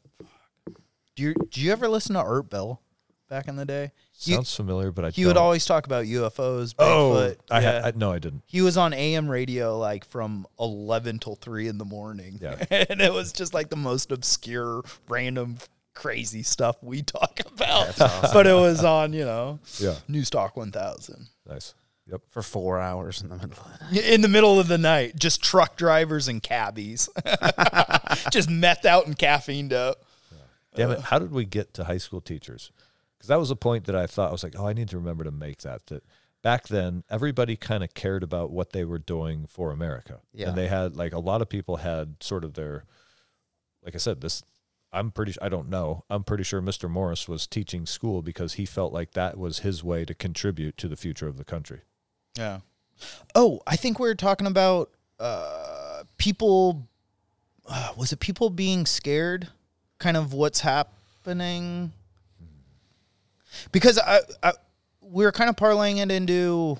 do you do you ever listen to Art Bell back in the day? He, Sounds familiar, but I he don't. would always talk about UFOs, oh, I, yeah. had I, no, I didn't. he was on AM radio like from 11 till 3 in the morning. Yeah. and it was just like the most obscure, random, crazy stuff we talk about. But it was on, you know, Yeah, News Talk 1000. nice. Yep. for four hours in the middle of the night. In the middle of the night, just truck drivers and cabbies. just methed out and caffeined up. Damn it! How did we get to high school teachers? Because that was a point that I thought I was like, oh, I need to remember to make that. That back then, everybody kind of cared about what they were doing for America, Yeah. and they had like a lot of people had sort of their, like I said, this. I'm pretty. I don't know. I'm pretty sure Mr. Morris was teaching school because he felt like that was his way to contribute to the future of the country. Yeah. Oh, I think we were talking about uh, people. Uh, was it people being scared? Kind of what's happening. Because I, I we are kind of parlaying it into.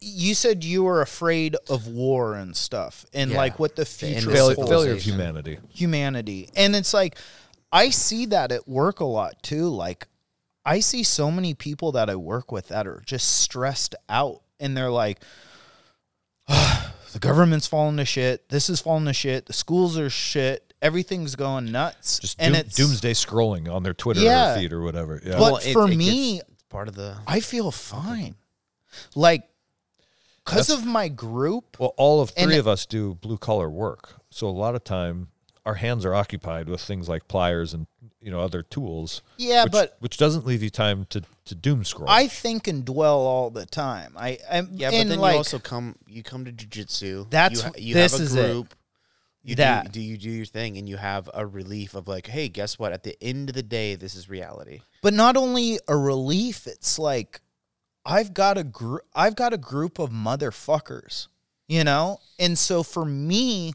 You said you were afraid of war and stuff, and Yeah. like what the The future Failure, failure of humanity. humanity. And it's like I see that at work a lot too. Like I see so many people that I work with that are just stressed out and they're like the government's falling to shit. This is falling to shit. The schools are shit. Everything's going nuts. Just and doom, it's doomsday scrolling on their Twitter Yeah. feed or whatever. Yeah. But it- for it me- gets- part of the I feel fine. Like because of my group. Well, all of And three it- of us do blue collar work, so a lot of time our hands are occupied with things like pliers and you know other tools. Yeah, which, but which doesn't leave you time to to doom scroll. I think and dwell all the time. I I'm yeah, but then like, you also come you come to jujitsu. That's- you, ha- you this have a is it. Group. You That. do, do you do your thing and you have a relief of like, hey, guess what? At the end of the day, this is reality. But not only a relief, it's like I've got a gr- I've got a group of motherfuckers, you know? And so for me,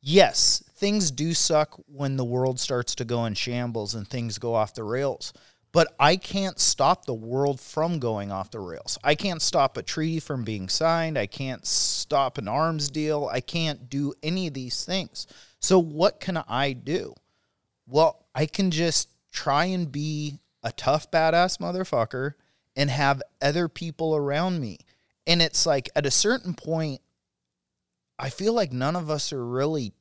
yes, things do suck when the world starts to go in shambles and things go off the rails. But I can't stop the world from going off the rails. I can't stop a treaty from being signed. I can't stop an arms deal. I can't do any of these things. So, what can I do? Well, I can just try and be a tough, badass motherfucker and have other people around me. And it's like at a certain point, I feel like none of us are really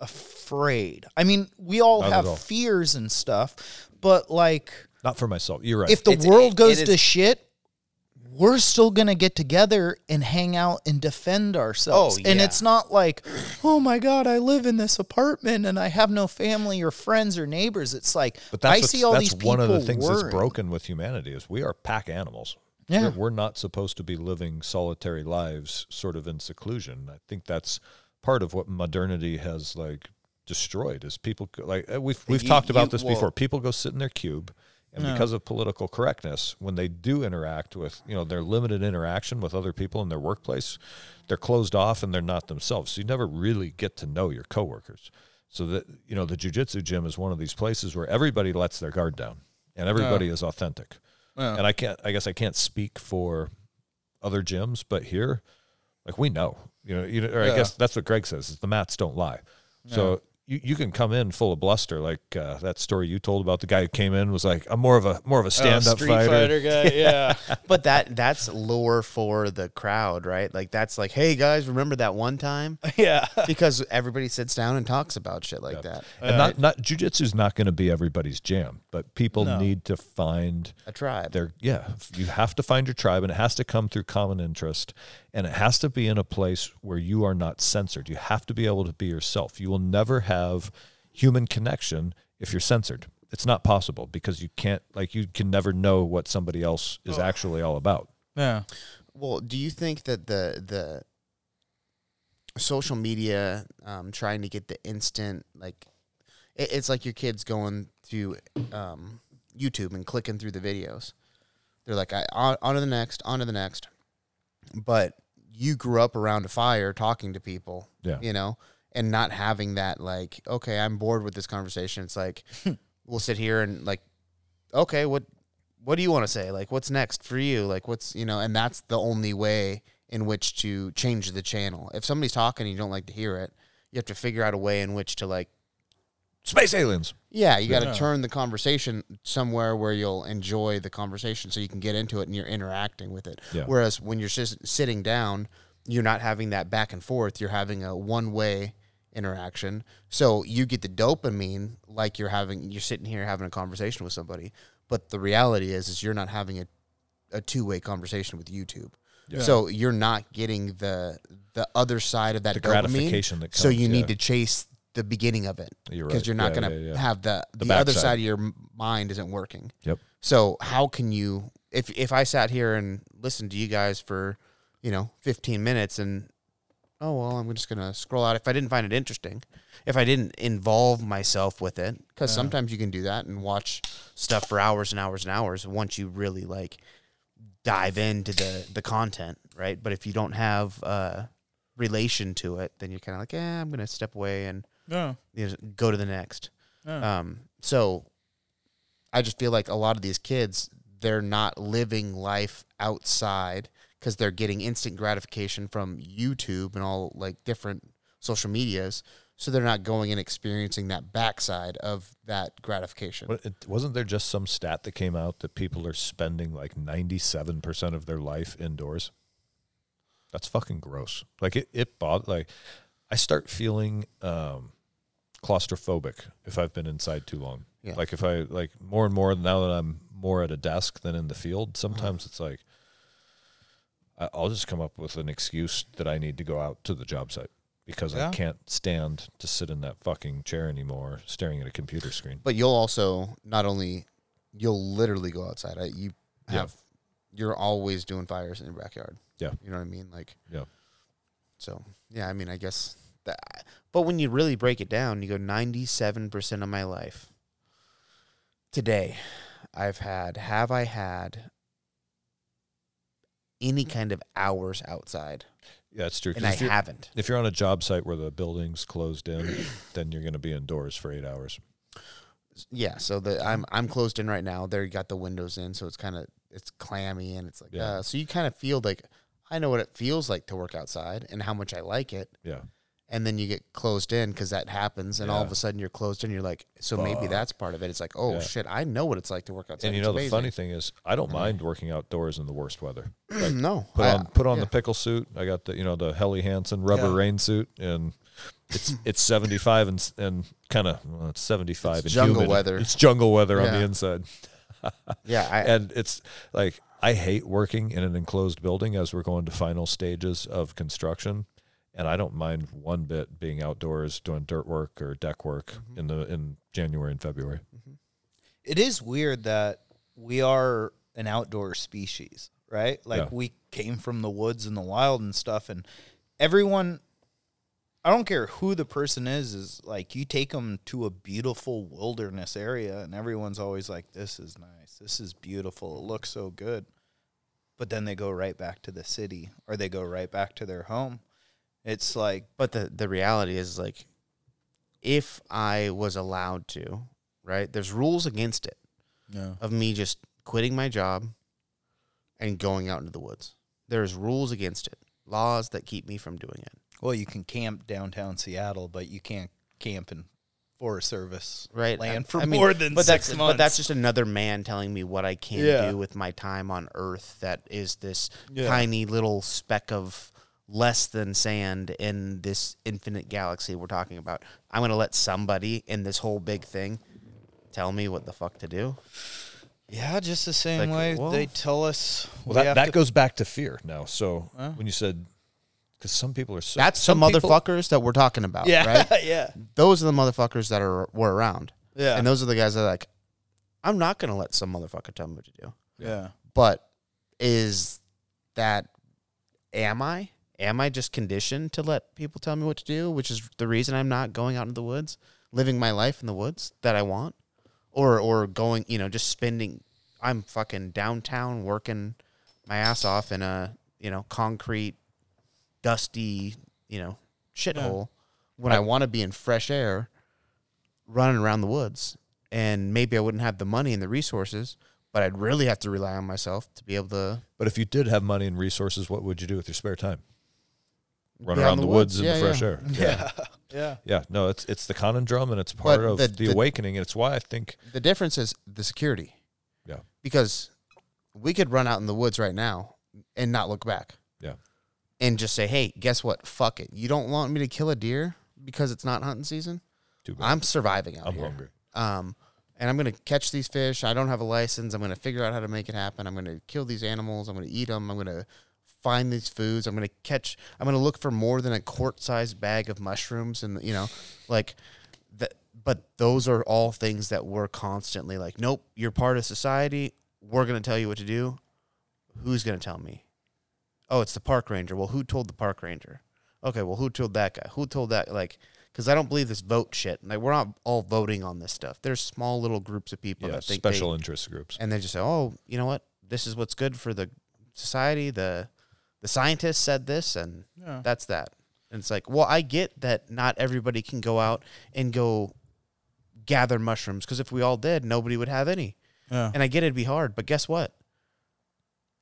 afraid. I mean, we all Not have all. fears and stuff, but like Not for myself. You're right. if the It's- world it- goes it to is- shit, we're still gonna get together and hang out and defend ourselves. Oh, And yeah. it's not like, oh my god, I live in this apartment and I have no family or friends or neighbors. It's like But that's I what's- see all that's these people one of the things worrying. that's broken with humanity is we are pack animals. Yeah. We're, we're not supposed to be living solitary lives sort of in seclusion. I think that's part of what modernity has like destroyed is people go- like uh, we've we've You- talked about you- this well- before. People go sit in their cube and because of political correctness, when they do interact with, you know, their limited interaction with other people in their workplace, they're closed off and they're not themselves. So you never really get to know your coworkers. So that you know, the jujitsu gym is one of these places where everybody lets their guard down and everybody is authentic. And I can't I guess I can't speak for other gyms, but here, like we know. You know, you know, or I guess that's what Greg says is the mats don't lie. So you, you can come in full of bluster, like uh, that story you told about the guy who came in was like, I'm more of a more of a stand up Street fighter. Fighter guy, yeah. but that that's lore for the crowd, right? Like that's like, hey guys, remember that one time? yeah. Because everybody sits down and talks about shit like that. And not not jujitsu's not going to be everybody's jam, but people No. need to find A tribe. their yeah. You have to find your tribe, and it has to come through common interest, and it has to be in a place where you are not censored. You have to be able to be yourself. You will never have human connection if you're censored. It's not possible because you can't like you can never know what somebody else is actually all about. Yeah. Well, do you think that the the social media um, trying to get the instant like it, it's like your kids going to um, YouTube and clicking through the videos. They're like, I, on, on to the next, on to the next. But you grew up around a fire talking to people, Yeah. you know, and not having that like, okay, I'm bored with this conversation. It's like hmm. we'll sit here and like, okay, what what do you want to say? Like, what's next for you? Like, what's you know, and that's the only way in which to change the channel. If somebody's talking and you don't like to hear it, you have to figure out a way in which to like, Space aliens. yeah, you got to Yeah. turn the conversation somewhere where you'll enjoy the conversation, so you can get into it and you're interacting with it. Yeah. Whereas when you're just sitting down, you're not having that back and forth. You're having a one way interaction. So you get the dopamine like you're having you're sitting here having a conversation with somebody. But the reality is is you're not having a, a two way conversation with YouTube. Yeah. So you're not getting the the other side of that The dopamine. gratification that so comes, you yeah. need to chase the beginning of it You're because right. you're not Yeah, going to yeah, yeah. have the The the, other side of your mind isn't working. Yep. So how can you if if I sat here and listened to you guys for, you know, 15 minutes and oh well, I'm just going to scroll out if I didn't find it interesting. If I didn't involve myself with it cuz sometimes you can do that and watch stuff for hours and hours and hours once you really like dive into the the content, right? But if you don't have uh relation to it, then you're kind of like, yeah I'm going to step away and Yeah. you know, go to the next." Yeah. Um, so I just feel like a lot of these kids, they're not living life outside because they're getting instant gratification from YouTube and all like different social medias. So they're not going and experiencing that backside of that gratification. What, it, wasn't there just some stat that came out that people are spending like 97% of their life indoors? That's fucking gross. Like it, it bod- like I start feeling um, claustrophobic if I've been inside too long. Yeah. Like if I like more and more now that I'm more at a desk than in the field, uh-huh. sometimes it's like I- I'll just come up with an excuse that I need to go out to the job site because Yeah. I can't stand to sit in that fucking chair anymore staring at a computer screen. But you'll also not only you'll literally go outside. I, you Yeah. have you're always doing fires in your backyard. Yeah. You know what I mean? Like Yeah. So yeah, I mean, I guess that. But when you really break it down, you go ninety-seven percent of my life today. I've had have I had any kind of hours outside, Yeah, it's true. and I haven't. if you're on a job site where the building's closed in, then you're going to be indoors for eight hours. Yeah, so the I'm I'm closed in right now. There, you got the windows in, so it's kind of it's clammy and it's like Yeah. uh, so you kind of feel like I know what it feels like to work outside and how much I like it. Yeah. And then you get closed in because that happens, and all of a sudden you're closed in. You're like, so maybe that's part of it. It's like, oh Yeah. shit, I know what it's like to work outside. And you It's know the amazing. funny thing is, I don't mm-hmm. mind working outdoors in the worst weather. no, Put I- on put on yeah. the pickle suit. I got the you know the Helly Hansen rubber Yeah. rain suit, and it's it's seventy five and s- and kind of well, it's seventy five It's jungle humid. weather. It's jungle weather on the Yeah. inside, yeah, I, and it's like I hate working in an enclosed building as we're going to final stages of construction. And I don't mind one bit being outdoors doing dirt work or deck work Mm-hmm. in the in January and February. It is weird that we are an outdoor species, right? Like Yeah. we came from the woods and the wild and stuff, and everyone. I don't care who the person is. Is like you take them to a beautiful wilderness area, and everyone's always like, "This is nice. This is beautiful. It looks so good." But then they go right back to the city, or they go right back to their home. It's like, but the the reality is like, if I was allowed to, right? There's rules against it no, of me just quitting my job and going out into the woods. There's rules against it, laws that keep me from doing it. well, you can camp downtown Seattle, but you can't camp in Forest Service right land for I mean, more than but six that's months. but that's just another man telling me what I can Yeah. do with my time on earth that is this Yeah. tiny little speck of less than sand in this infinite galaxy we're talking about i'm going to let somebody in this whole big thing tell me what the fuck to do yeah, just the same Like, way well- they tell us. Well, we that, that to- goes back to fear now. So Huh? when you said, because some people are so that's the some people- motherfuckers that we're talking about yeah, right yeah, those are the motherfuckers that are were around yeah, and those are the guys that are like i'm not going to let some motherfucker tell me what to do yeah. But is that am I? Am I just conditioned to let people tell me what to do, which is the reason I'm not going out into the woods, living my life in the woods that I want? Or or going, you know, just spending I'm fucking downtown working my ass off in a, you know, concrete dusty, you know, shithole when I want to be in fresh air running around the woods. And maybe I wouldn't have the money and the resources, but I'd really have to rely on myself to be able to But if you did have money and resources, what would you do with your spare time? Run be around out the woods, in Yeah, the fresh yeah. air. Yeah, yeah, Yeah, no, it's it's the conundrum and it's part But of the- the, the- awakening, and it's why I think The difference is the security. Yeah. Because we could run out in the woods right now and not look back. Yeah. And just say, hey, guess what? Fuck it. You don't want me to kill a deer because it's not hunting season? too bad. I'm surviving out I'm here. hungry. Um, and I'm going to catch these fish. I don't have a license. I'm going to figure out how to make it happen. I'm going to kill these animals. I'm going to eat them. I'm going to find these foods. I'm going to catch. I'm going to look for more than a quart-sized bag of mushrooms, and you know, like that. But those are all things that we're constantly like, nope, you're part of society. We're going to tell you what to do. Who's going to tell me? Oh, it's the park ranger. Well, who told the park ranger? Okay, well, who told that guy? Who told that? Like, because I don't believe this vote shit. Like, we're not all voting on this stuff. There's small little groups of people Yeah, that think special they, interest groups. and they just say, "Oh, you know what? This is what's good for the society." The the scientists said this, and yeah. that's that. And it's like, well, I get that not everybody can go out and go gather mushrooms because if we all did, nobody would have any. yeah. And I get it'd be hard, but guess what?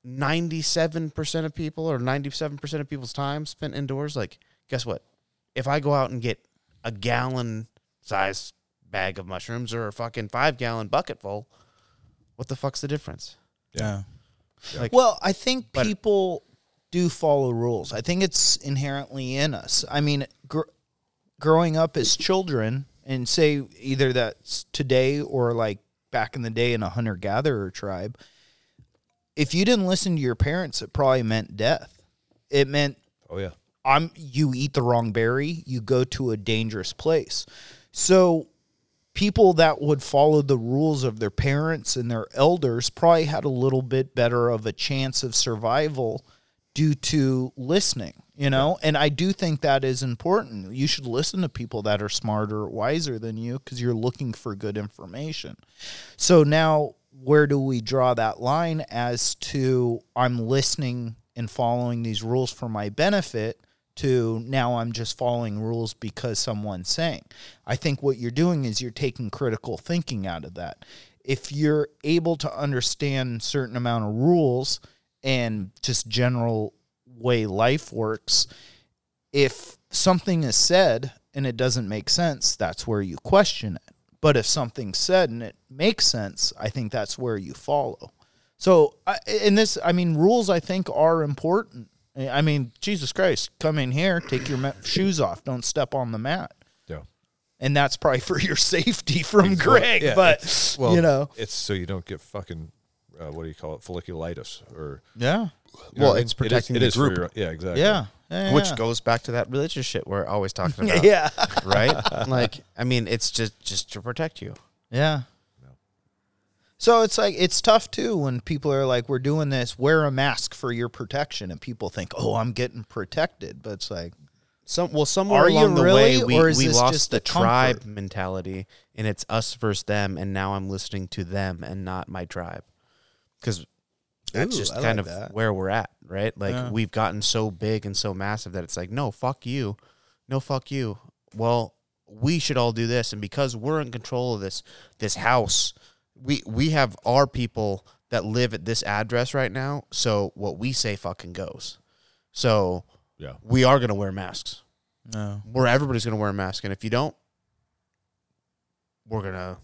Ninety-seven percent of people, or ninety-seven percent of people's time spent indoors. Like, guess what? If I go out and get a gallon size bag of mushrooms or a fucking five gallon bucket full, what the fuck's the difference? Yeah. Like- well, I think But- people do follow rules. I think it's inherently in us. I mean, gr- growing up as children, and say either that's today or like back in the day in a hunter gatherer tribe, if you didn't listen to your parents, it probably meant death. It meant Oh yeah, I'm you eat the wrong berry, you go to a dangerous place. So people that would follow the rules of their parents and their elders probably had a little bit better of a chance of survival due to listening, you know? And I do think that is important. You should listen to people that are smarter, wiser than you cuz you're looking for good information. So now where do we draw that line as to I'm listening and following these rules for my benefit to now I'm just following rules because someone's saying. I think what you're doing is you're taking critical thinking out of that. If you're able to understand certain amount of rules and just general way life works, if something is said and it doesn't make sense, that's where you question it. But if something's said and it makes sense, I think that's where you follow. So, I- in this, I mean, rules I think are important. I mean, Jesus Christ, come in here, take your shoes off, don't step on the mat. Yeah. And that's probably for your safety from Greg, Yeah, but well, you know, it's so you don't get fucking uh, what do you call it, folliculitis or yeah, you know Well, it's mean? It is- protecting it the for group. your- yeah, exactly. yeah, yeah, Which yeah. goes back to that religious shit we're always talking about. yeah, Right? Like, I mean, it's just just to protect you. yeah. So it's like it's tough too when people are like, "We're doing this. Wear a mask for your protection," and people think, "Oh, I'm getting protected," but it's like, Some well, somewhere Are along the really, way, we, or we lost just the the comfort? tribe mentality, and it's us versus them, and now I'm listening to them and not my tribe, because that's Ooh, just I kind like of that. where we're at, right? Like Yeah. we've gotten so big and so massive that it's like, no, fuck you, no, fuck you. Well, we should all do this, and because we're in control of this this house, we we have our people that live at this address right now. So what we say fucking goes. So Yeah. we are gonna wear masks no, where everybody's going to wear a mask, and if you don't, we're gonna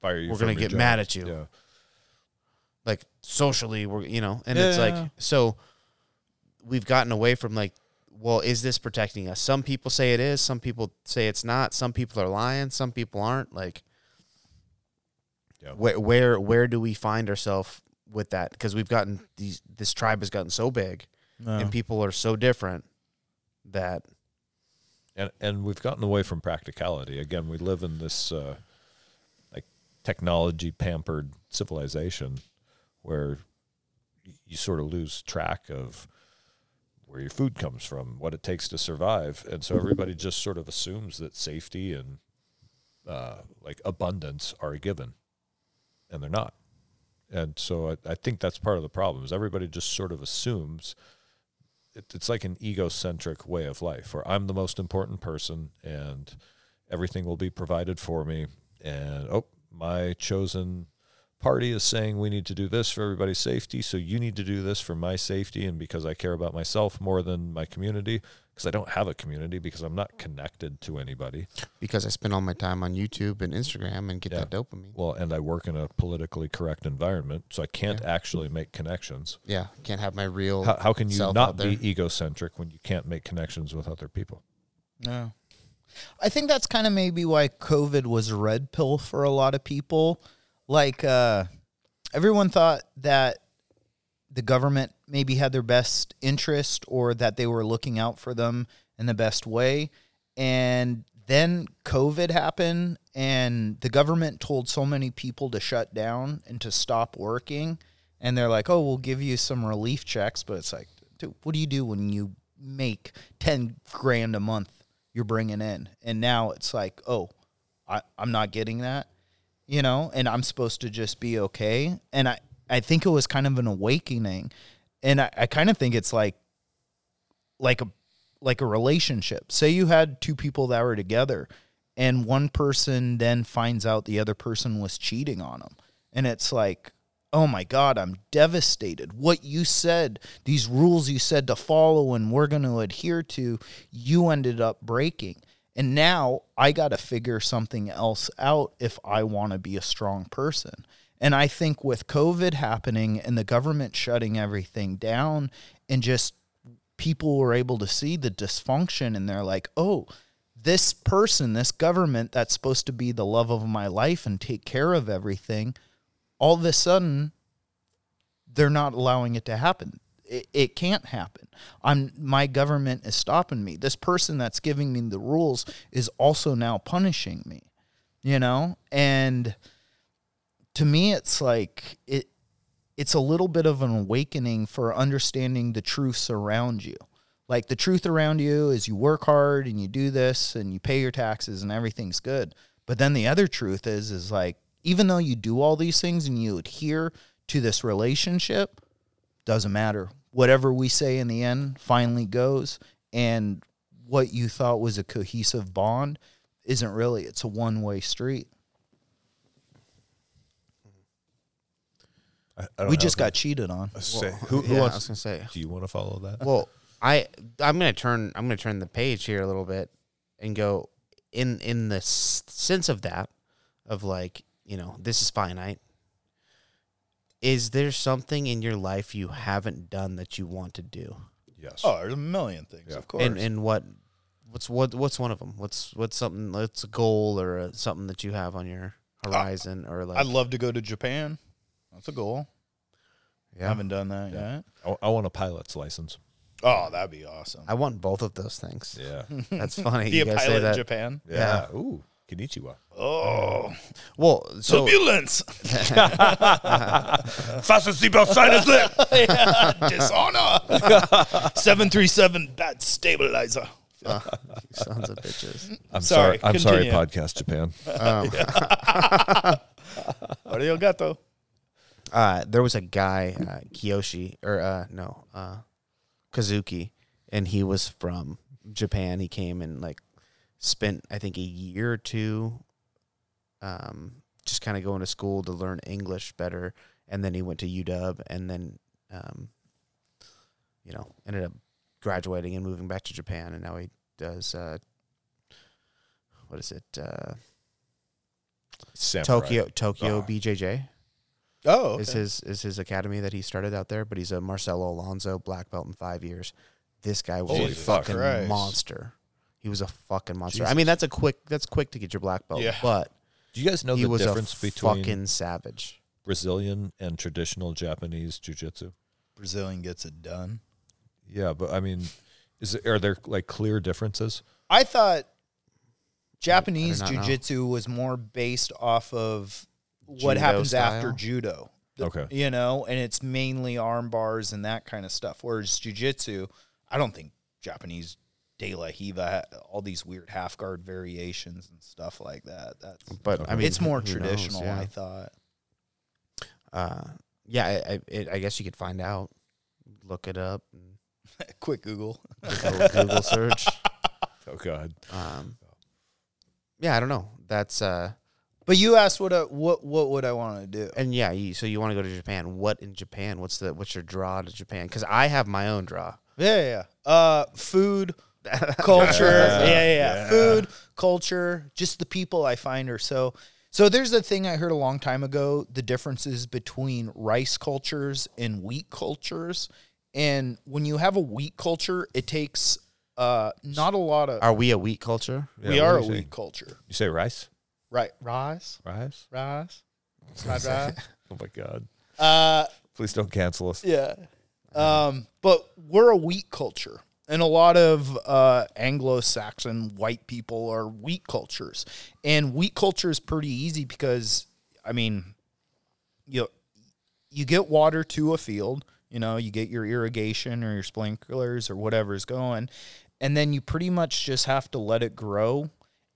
Fire you we're gonna get job. mad at you. Yeah. Like socially, we're you know, and Yeah, it's yeah, like yeah. so we've gotten away from like, well, is this protecting us? Some people say it is. Some people say it's not. Some people are lying. Some people aren't. Like, Yeah. where where where do we find ourselves with that? Because we've gotten these this tribe has gotten so big, no. and people are so different that and and we've gotten away from practicality. Again, we live in this uh, like technology pampered civilization where you sort of lose track of where your food comes from, what it takes to survive, and so everybody just sort of assumes that safety and uh, like abundance are a given, and they're not. And so I, I think that's part of the problem is everybody just sort of assumes it, it's like an egocentric way of life where I'm the most important person and everything will be provided for me. And oh, my chosen party is saying we need to do this for everybody's safety. So you need to do this for my safety. And because I care about myself more than my community, because I don't have a community, because I'm not connected to anybody. because I spend all my time on YouTube and Instagram and get Yeah. that dopamine. Well, and I work in a politically correct environment. So I can't actually make connections. Yeah, can't have my real. How, how can you self not be egocentric when you can't make connections with other people? No. I think that's kind of maybe why COVID was a red pill for a lot of people. Like, uh, everyone thought that the government maybe had their best interest or that they were looking out for them in the best way. And then COVID happened, and the government told so many people to shut down and to stop working. And they're like, oh, we'll give you some relief checks. But it's like, dude, what do you do when you make 10 grand a month you're bringing in? And now it's like, oh, I, I'm not getting that, you know, and I'm supposed to just be okay. And I, I think it was kind of an awakening. And I, I kind of think it's like, like a, like a relationship. Say you had two people that were together and one person then finds out the other person was cheating on them. And it's like, oh my God, I'm devastated. What you said, these rules you said to follow and we're going to adhere to, you ended up breaking. And now I got to figure something else out if I want to be a strong person. And I think with COVID happening and the government shutting everything down and just people were able to see the dysfunction and they're like, oh, this person, this government that's supposed to be the love of my life and take care of everything, all of a sudden they're not allowing it to happen. It, it can't happen. I'm my government is stopping me. This person that's giving me the rules is also now punishing me. You know? And to me it's like it it's a little bit of an awakening for understanding the truths around you. Like the truth around you is you work hard and you do this and you pay your taxes and everything's good. But then the other truth is is like even though you do all these things and you adhere to this relationship, doesn't matter whatever we say in the end finally goes, and what you thought was a cohesive bond isn't really. It's a one way street. I, I We have just that. got cheated on. Say, uh, who, who yeah, I was gonna say. do you want to follow that? Well, I I'm gonna turn I'm gonna turn the page here a little bit and go in in the s- sense of that of like you know this is finite. Is there something in your life you haven't done that you want to do? yes. Oh, there's a million things, Yeah. of course. And and what what's what what's one of them? What's what's something that's a goal or a, something that you have on your ah, horizon or like I'd love to go to Japan. That's a goal. yeah. Haven't done that yet. I, I want a pilot's license. Oh, that'd be awesome. I want both of those things. Yeah. That's funny. Be you a guys say pilot in that. Japan. Yeah. Ooh, Konnichiwa. Oh, Well, so turbulence. Fasten seatbelt sign is lit. Dishonor. Seven three seven bad stabilizer. sons of bitches. I'm Sorry, sorry. I'm sorry, podcast Japan. Arigato. uh, there was a guy, uh, Kiyoshi, or uh, no, uh, Kazuki, and he was from Japan. He came and like spent, I think, a year or two, um, just kind of going to school to learn English better, and then he went to UW, and then, um, you know, ended up graduating and moving back to Japan, and now he does. Uh, what is it? Uh. Tokyo Tokyo. BJJ Oh, is his is his academy that he started out there, but he's a Marcelo Alonso black belt in five years. This guy was Holy a fucking Christ. monster. He was a fucking monster. I mean, that's a quick that's quick to get your black belt, Yeah. but Do you guys know he the was difference a between fucking savage. Brazilian and traditional Japanese jiu-jitsu? Brazilian gets it done. Yeah, but I mean, is it, are there like clear differences? I thought Japanese I do not know. jiu-jitsu was more based off of what Judo happens after judo. Okay. You know, and it's mainly arm bars and that kind of stuff. Whereas jiu-jitsu, I don't think Japanese De La Riva, all these weird half guard variations and stuff like that. That's But I mean, it's more who knows, traditional, yeah. I thought. Uh, yeah, I, I, it, I guess you could find out, look it up, and Quick Google. Google, Google search. Oh God. Um, yeah, I don't know. That's uh, But you asked what I, what what would I want to do? and yeah, you, so you want to go to Japan? What in Japan? What's the what's your draw to Japan? Because I have my own draw. Yeah, yeah. yeah. Uh, food, culture. yeah, yeah, yeah. Food, culture. Just the people I find are so. So there's a thing I heard a long time ago: the differences between rice cultures and wheat cultures. And when you have a wheat culture, it takes uh not a lot of. Are we a wheat culture? we are a do wheat say? culture, You say rice? right? Rice, Rice? rice, rice, rice. Oh my God. Uh, Please don't cancel us. Yeah. Um, but we're a wheat culture. And a lot of uh, Anglo Saxon white people are wheat cultures. And wheat culture is pretty easy because, I mean, you, you get water to a field, you know, you get your irrigation or your sprinklers or whatever is going. And then you pretty much just have to let it grow.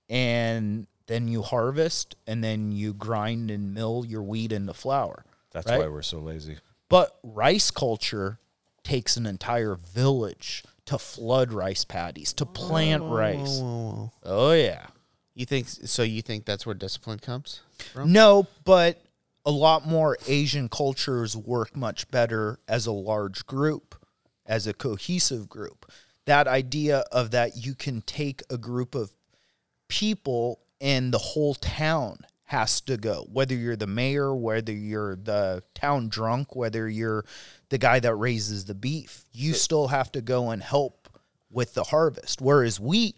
And then you harvest and then you grind and mill your wheat into flour. That's Right? why we're so lazy. But rice culture takes an entire village to flood rice paddies, to plant rice. Oh yeah. You think so? You think that's where discipline comes? from? No, but a lot more Asian cultures work much better as a large group, as a cohesive group. That idea of that you can take a group of people and the whole town has to go. Whether you're the mayor, whether you're the town drunk, whether you're the guy that raises the beef, you still have to go and help with the harvest. Whereas wheat,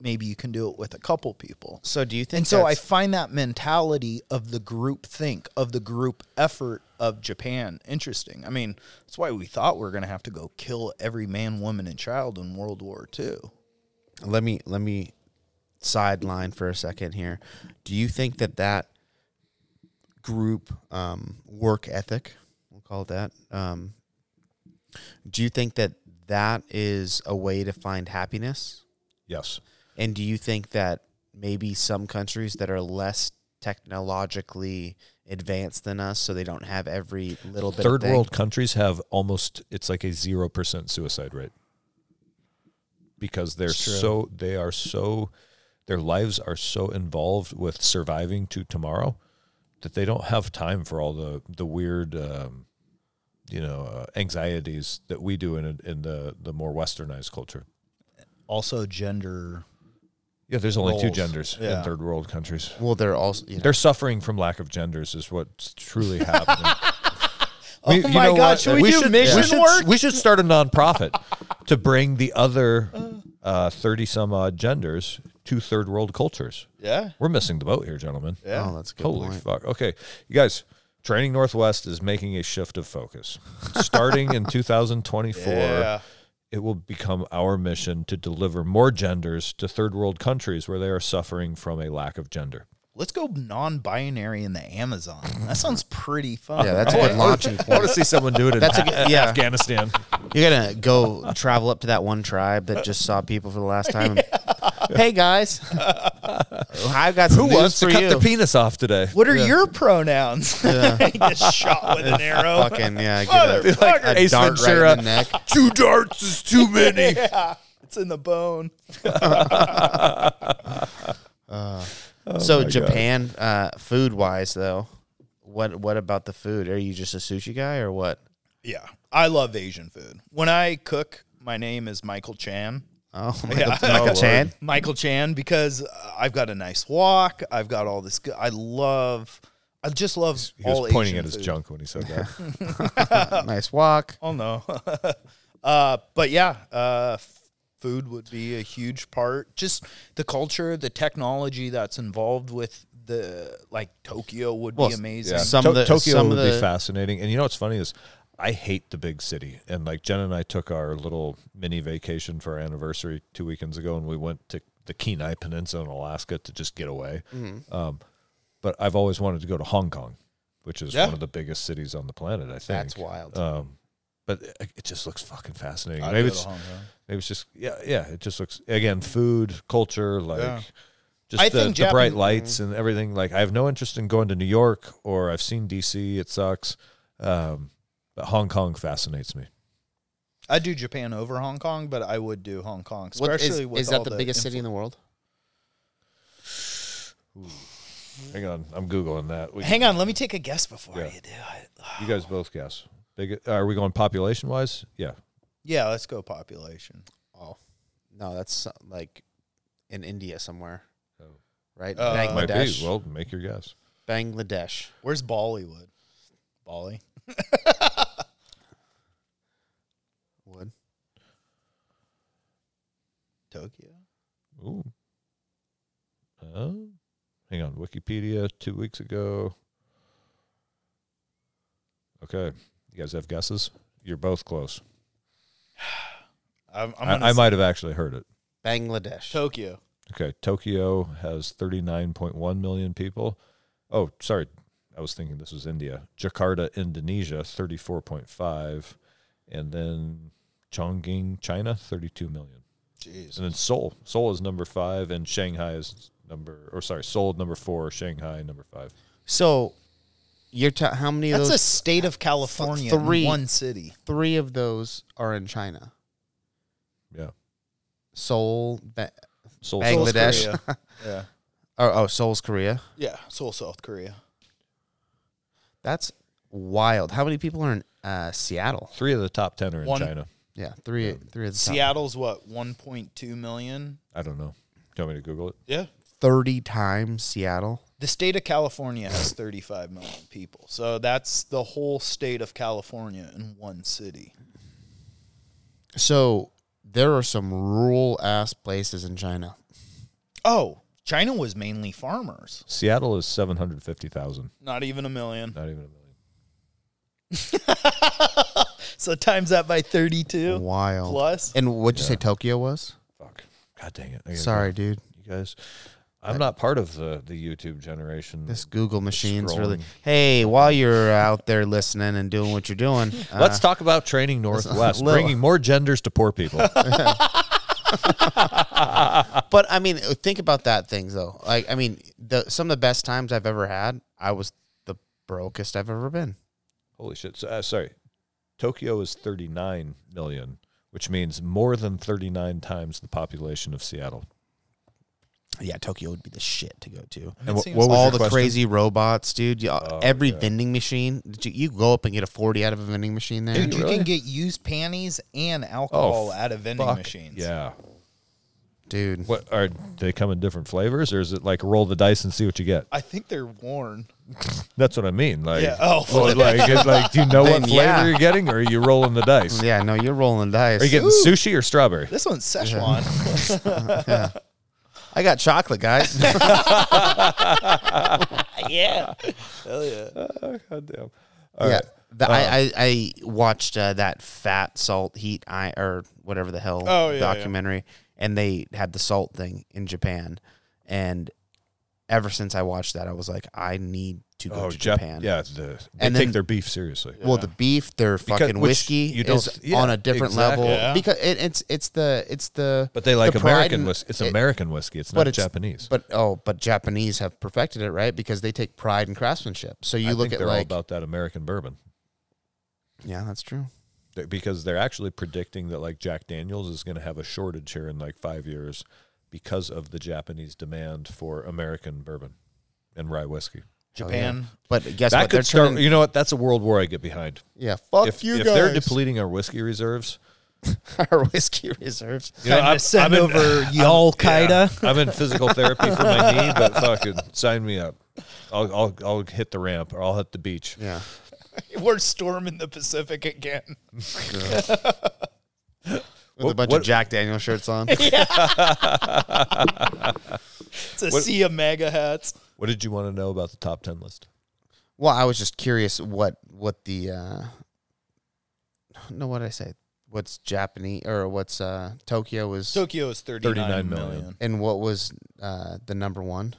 maybe you can do it with a couple people. So do you think? And so I find that mentality of the group think, of the group effort of Japan interesting. I mean, that's why we thought we were going to have to go kill every man, woman, and child in World War II. let me let me sideline for a second here. Do you think that that group um, work ethic, call it that, um, do you think that that is a way to find happiness? Yes. And do you think that maybe some countries that are less technologically advanced than us, so they don't have every little bit. Third world countries have almost it's like a zero percent suicide rate because they're so they are so their lives are so involved with surviving to tomorrow that they don't have time for all the the weird um, you know uh, anxieties that we do in in the the more westernized culture. Also, gender. Yeah, there's only two genders Yeah. in third world countries. Well, they're also you know, They're suffering from lack of genders, is what's truly happening. Oh We- my God, should we do mission we should, work? We should start a nonprofit to bring the other thirty some odd genders to third world cultures. Yeah. We're missing the boat here, gentlemen. Yeah. Oh, that's a good. Holy point. fuck! Okay, you guys, Training Northwest is making a shift of focus. Starting in 2024, Yeah. it will become our mission to deliver more genders to third world countries where they are suffering from a lack of gender. Let's go non-binary in the Amazon. That sounds pretty fun. Yeah, that's a good launching I want to see someone do it in That's a good- yeah. Afghanistan. You're gonna go travel up to that one tribe that just saw people for the last time. and, hey guys, I've got some Who news wants to for cut you. their penis off today? What are your pronouns? Get shot with an arrow. Fucking yeah, get a, Motherfucker. a Ace dart right in the neck. Two darts is too many. yeah, it's in the bone. so Japan, uh, food wise though, what what about the food? Are you just a sushi guy or what? Yeah, I love Asian food. When I cook, my name is Michael Chan. Oh, Yeah. Michael, Michael Chan. Michael Chan because uh, I've got a nice wok. I've got all this. Good, I love. I just love He all was pointing Asian at his food. junk when he said that. nice wok. Oh no. uh, but yeah, uh, food would be a huge part. Just the culture, the technology that's involved with the like Tokyo would Well, be amazing. Yeah. Some To- of the- Tokyo some would of be fascinating. And you know what's funny is I hate the big city. And like Jen and I took our little mini vacation for our anniversary two weekends ago, and we went to the Kenai Peninsula in Alaska to just get away. Mm-hmm. Um, but I've always wanted to go to Hong Kong, which is Yeah. one of the biggest cities on the planet. I think That's wild. Um, but it, it just looks fucking fascinating. I'd maybe it's maybe it's just yeah yeah. It just looks again food, culture, like. Yeah. Just I the, think the bright Japan- lights and everything. Like I have no interest in going to New York or I've seen DC. It sucks. Um, but Hong Kong fascinates me. I'd do Japan over Hong Kong, but I would do Hong Kong, What is, especially with is that all the biggest city in the world? Hang on, I'm googling that. We, Hang on, let me take a guess before Yeah. you do it. you guys both guess. Big. Are we going population wise? Yeah. Yeah, let's go population. Oh, no, that's uh, like in India somewhere, Oh. right? Uh, Might be. Bangladesh. Well, make your guess. Bangladesh. Where's Bollywood? Bali. Would Tokyo. Ooh. Uh, hang on. Wikipedia two weeks ago. Okay. You guys have guesses? You're both close. I'm, I'm gonna I, I s- might have actually heard it. Bangladesh. Tokyo. Okay, Tokyo has 39.1 million people. Oh, sorry. I was thinking this was India. Jakarta, Indonesia, 34.5. And then Chongqing, China, 32 million. Jeez. And then Seoul. Seoul is number five, and Shanghai is number, or sorry, Seoul number four, Shanghai number five. So you're ta- how many of That's those? a state of California. three. One city. three of those are in China. Yeah. Seoul, ba- Seoul, Bangladesh. South Korea. yeah. oh, oh, Seoul's Korea. Yeah. Seoul, South Korea. That's wild. How many people are in uh, Seattle? Three of the top 10 are in One- China. Yeah, three, three of the top. Seattle's what? 1.2 million. I don't know. Do you want me to Google it? Yeah. Thirty times Seattle. The state of California has 35 million people. So that's the whole state of California in one city. So there are some rural ass places in China. Oh, China was mainly farmers. Seattle is 750,000. Not even a million. Not even a million. So times that by 32 Wild. plus. And what'd you say Tokyo was? Fuck. God dang it. I gotta Sorry, go. dude. You guys, I'm not part of the, the YouTube generation. This Google machine's really. Scrolling. Hey, while you're out there listening and doing what you're doing, uh, Let's talk about training Northwest, little- bringing more genders to poor people. But I mean, think about that things though. Like, I mean, the some of the best times I've ever had, I was the brokest I've ever been. Holy shit! So, uh, sorry, Tokyo is 39 million, which means more than 39 times the population of Seattle. Yeah, Tokyo would be the shit to go to. And It wh- seems what was All the question? crazy robots, dude. You- Oh, every yeah. vending machine, did you, you go up and get a forty out of a vending machine there. Dude, you really? can get used panties and alcohol oh, out of vending Fuck, machines. Yeah. Dude. What are they come in different flavors, or is it like roll the dice and see what you get? I think they're worn. That's what I mean. Like, Yeah. Oh, well, like, it's like, do you know what Then, flavor yeah. you're getting, or are you rolling the dice? Yeah, no, you're rolling the dice. Are you getting sushi or strawberry? This one's Szechuan. I got chocolate, guys. yeah. Hell yeah. Oh, God damn. yeah, the, I, I I watched uh, that fat salt heat I or whatever the hell Oh, yeah, yeah. documentary, and they had the salt thing in Japan, and ever since I watched that, I was like, I need to go Oh, to Jap- Japan. Yeah, the, they And take then- their beef seriously. Well, the beef, their fucking which whiskey you don't- is yeah, on a different exactly. level Yeah. because it, it's it's the it's the But they like the American and- whiskey. It's it- American whiskey. It's but not it's- Japanese. But oh, but Japanese have perfected it, right? Because they take pride in craftsmanship. So you I look think at they're all like, about that American bourbon. yeah, that's true. They- because they're actually predicting that like Jack Daniels is going to have a shortage here in like five years because of the Japanese demand for American bourbon and rye whiskey. Oh, Japan. But guess that what? They're could start. turning, You know what? That's a world war I get behind. yeah, fuck if you if guys. they're depleting our whiskey reserves, our whiskey reserves. you know, I'm- to send I'm in- over Y'all Qaeda. Yeah, I'm in physical therapy for my knee, but fucking sign me up. I'll I'll I'll hit the ramp or I'll hit the beach. Yeah. We're storming the Pacific again. With What- a bunch what- of Jack Daniel shirts on. It's a sea of mega hats. What did you want to know about the top ten list? well, I was just curious what what the uh no what did I say? What's Japanese or what's uh Tokyo was Tokyo is 39, 39 million. million. and what was uh the number one?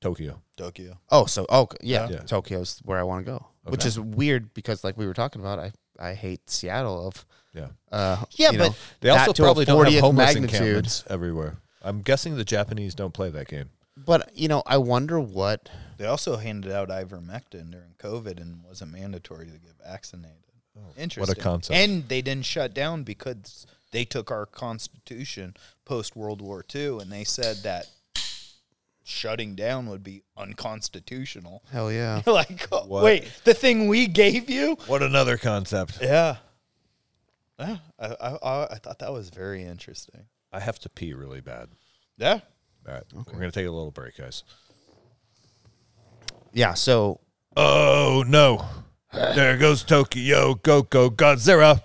Tokyo. Tokyo. Oh, so oh yeah, Yeah. Tokyo's where I want to go, which is weird because like we were talking about, I I hate Seattle of Yeah. uh Yeah, but know, They also to a probably don't have homeless magnitude. encampments everywhere. I'm guessing the Japanese don't play that game. But you know, I wonder what They also handed out ivermectin during COVID and wasn't mandatory to get vaccinated. Interesting. What a concept. And they didn't shut down because they took our constitution post World War II and they said that shutting down would be unconstitutional. hell yeah. like, oh, What? wait, the thing we gave you? What another concept? Yeah. Yeah, I, I, I- I thought that was very interesting. I have to pee really bad. Yeah. All right, Okay. we're gonna take a little break, guys. Yeah, so Oh no! There goes Tokyo, go go Godzilla,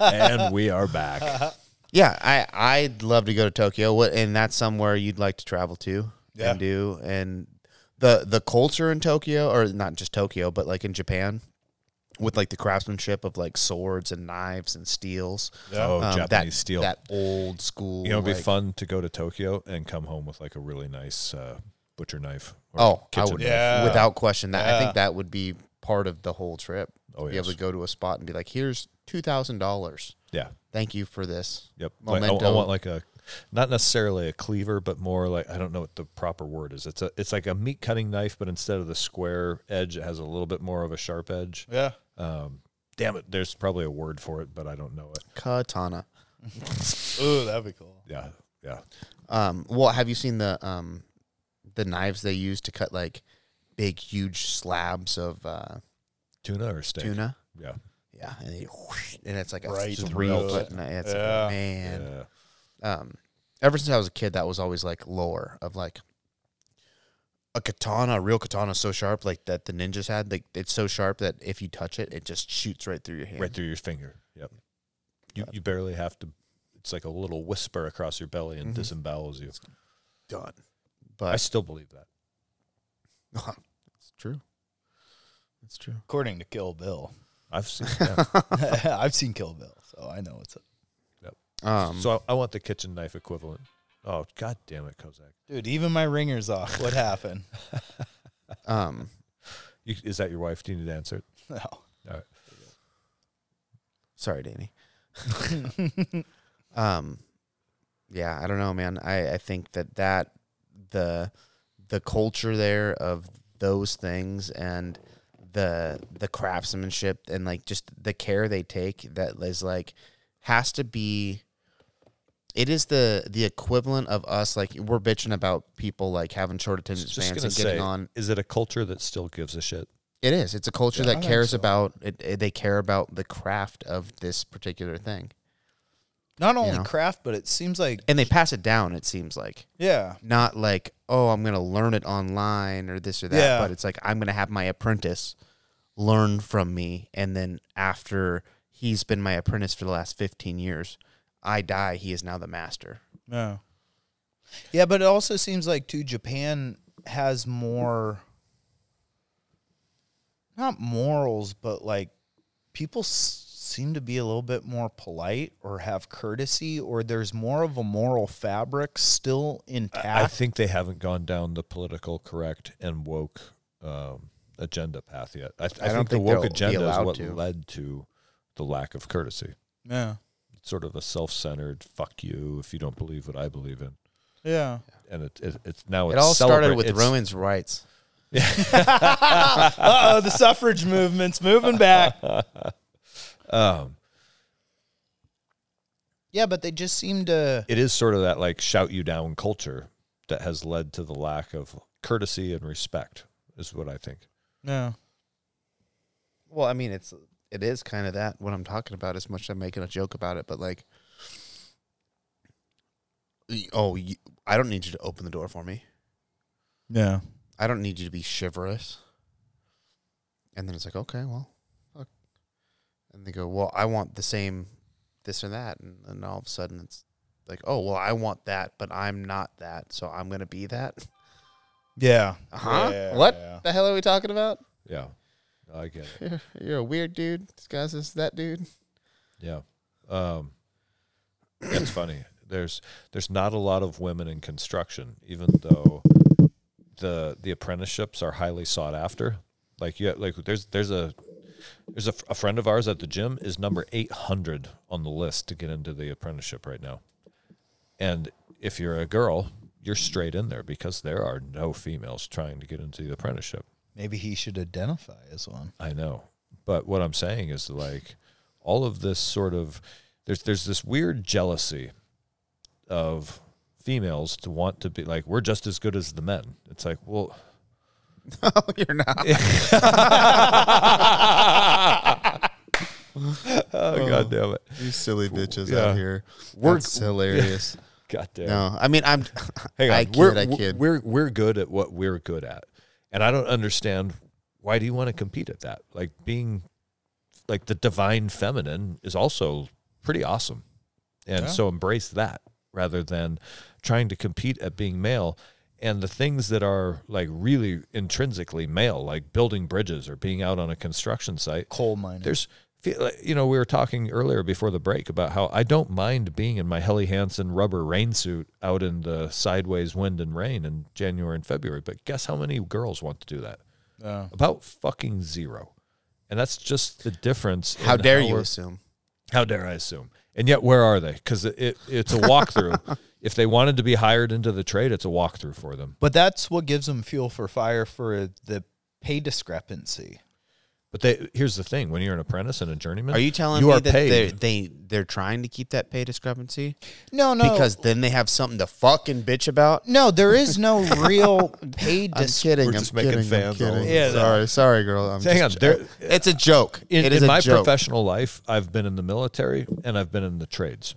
and we are back. yeah, I I'd love to go to Tokyo. What and that's somewhere you'd like to travel to Yeah. and do and the the culture in Tokyo or not just Tokyo, but like in Japan with like the craftsmanship of like swords and knives and steels. Oh, Um, Japanese that, steel. That old school. you know, it'd be like- fun to go to Tokyo and come home with like a really nice uh, butcher knife. or Oh, I would, knife. Yeah. without question. That I think that would be part of the whole trip. Oh, be able to go to a spot and be like, "Here's two thousand dollars. Yeah. Thank you for this." Yep. Like, I, I Memento. want like a, not necessarily a cleaver, but more like I don't know what the proper word is. It's a it's like a meat cutting knife, but instead of the square edge, it has a little bit more of a sharp edge. Yeah. Um, damn it, there's probably a word for it, but I don't know it. Katana. Ooh, that'd be cool. Yeah, yeah. Um, well, have you seen the um, the knives they use to cut like big, huge slabs of uh, Tuna or steak? tuna? Yeah, Yeah, and, they, whoosh, and it's like a Right three foot. it. It's Yeah. like, man. yeah. Um, ever since I was a kid, that was always like lore of like a katana, a real katana, is so sharp like that the ninjas had. Like it's so sharp that if you touch it, it just shoots right through your hand. right through your finger. Yep. You you barely have to. It's like a little whisper across your belly and Mhm. disembowels you. done. But I still believe that. it's true. It's true. According to Kill Bill. I've seen. Yeah. I've seen Kill Bill, so I know what's up. Um, so I, I want the kitchen knife equivalent. Oh God damn it, Kozak! Dude, even my ringer's off. What happened? um, You, is that your wife? Do you need to answer it? No. All right. sorry, Danny. um, yeah, I don't know, man. I, I think that that the the culture there of those things and the the craftsmanship and like just the care they take that is like has to be it is the the equivalent of us like we're bitching about people like having short attention spans and getting say, on is it a culture that still gives a shit? it is it's a culture I that think cares so. about it, it- they care about the craft of this particular thing Not only know? craft, but it seems like and they pass it down it seems like yeah, not like oh i'm gonna learn it online or this or that Yeah. but it's like i'm gonna have my apprentice learn from me and then after he's been my apprentice for the last 15 years i die he is now the master yeah, yeah. But it also seems like too Japan has more, not morals, but like people s- seem to be a little bit more polite or have courtesy, or there's more of a moral fabric still intact. I think they haven't gone down the political correct and woke um, agenda path yet. I, th- I, I don't think, the woke agenda is what to. led to the lack of courtesy. yeah, It's sort of a self-centered "fuck you" if you don't believe what I believe in, yeah. and it, it it's now it it's all started with it's- romans rights Uh oh, the suffrage movement's moving back. Um, Yeah, but they just seem to. it is sort of that like shout you down culture that has led to the lack of courtesy and respect. Is what I think. Yeah. well i mean it's it is kind of that what i'm talking about as much as i'm making a joke about it but like oh you, i don't need you to open the door for me Yeah. I don't need you to be chivalrous. And then it's like, okay, well, fuck. And they go, well, I want the same this or that. And then all of a sudden it's like, oh, well, I want that, but I'm not that. So I'm going to be that. Yeah. Huh? Yeah, what yeah. the hell are we talking about? Yeah, I get it. You're, you're a weird dude. This guy's this that dude. Yeah. Um, it's funny. There's there's not a lot of women in construction, even though the the apprenticeships are highly sought after. Like yeah, like there's there's a there's a, a friend of ours at the gym is number 800 on the list to get into the apprenticeship right now. And if you're a girl, you're straight in there because there are no females trying to get into the apprenticeship. Maybe he should identify as one. I know. But what I'm saying is like all of this sort of there's there's this weird jealousy of females to want to be like we're just as good as the men. It's like, well, No, you're not. Oh, oh god damn it. You silly bitches Yeah. out here. We're- That's hilarious. God damn. no, I mean, I'm. Hang on. I kid, we're, I kid. We're we're good at what we're good at. And I don't understand why do you want to compete at that? Like being like the divine feminine is also pretty awesome. And Yeah. so embrace that rather than trying to compete at being male. And the things that are like really intrinsically male, like building bridges or being out on a construction site, Coal mining. there's feel like- you know we were talking earlier before the break about how I don't mind being in my Helly Hansen rubber rain suit out in the sideways wind and rain in January and February but guess how many girls want to do that Yeah. about fucking zero and that's just the difference How in dare you assume? how dare I assume and yet where are they because it, it, it's a walkthrough if they wanted to be hired into the trade it's a walkthrough for them But that's what gives them fuel for fire for the pay discrepancy. But they here's the thing when you're an apprentice and a journeyman Are you telling you me are that paid. they're, they they're trying to keep that pay discrepancy No, no. because then they have something to fucking bitch about? no, there is no real pay I'm dis- kidding. We're I'm just making kidding, I'm fans all kidding. over. Yeah, sorry, sorry, girl. I'm hang on just, there it's a joke. in, it is in a my joke. professional life, I've been in the military and I've been in the trades.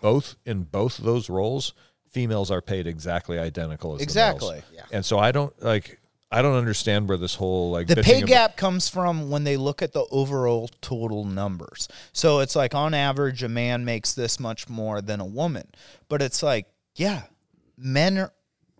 Both in both those roles, females are paid exactly identical as the Exactly. males. Yeah. And so I don't like I don't understand where this whole like the pay about- gap comes from when they look at the overall total numbers. So it's like on average, a man makes this much more than a woman. But it's like, yeah, men are,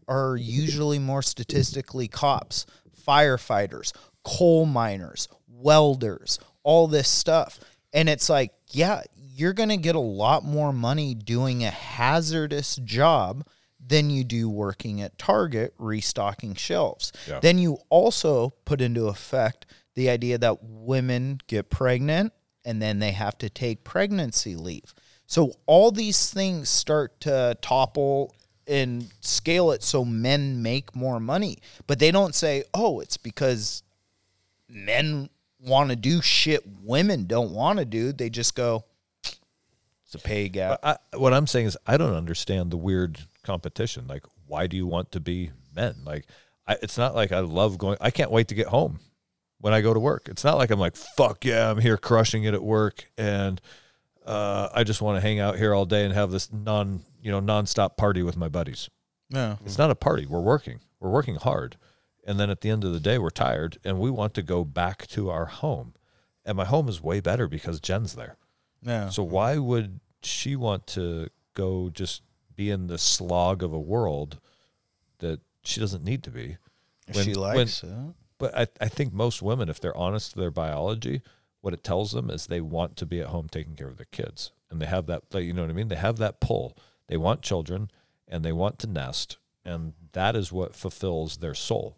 are usually more statistically cops, firefighters, coal miners, welders, all this stuff. And it's like, yeah, you're going to get a lot more money doing a hazardous job than you do working at Target restocking shelves. Yeah. Then you also put into effect the idea that women get pregnant and then they have to take pregnancy leave. So all these things start to topple and scale it so men make more money. But they don't say, "Oh, it's because men want to do shit women don't want to do." They just go, "It's a pay gap." I, what I'm saying is, I don't understand the weird competition. Like, why do you want to be men? Like, I, it's not like I love going. I can't wait to get home when I go to work. It's not like I'm like, fuck yeah, I'm here crushing it at work, and uh, I just want to hang out here all day and have this non, you know, nonstop party with my buddies. No. It's not a party. We're working. We're working hard, and then at the end of the day, we're tired, and we want to go back to our home. And my home is way better because Jen's there. No. So why would she want to go just be in the slog of a world that she doesn't need to be? When- she when- likes it. But I, I think most women, if they're honest to their biology, what it tells them is they want to be at home taking care of their kids. And they have that, you know what I mean? They have that pull. They want children and they want to nest. And that is what fulfills their soul.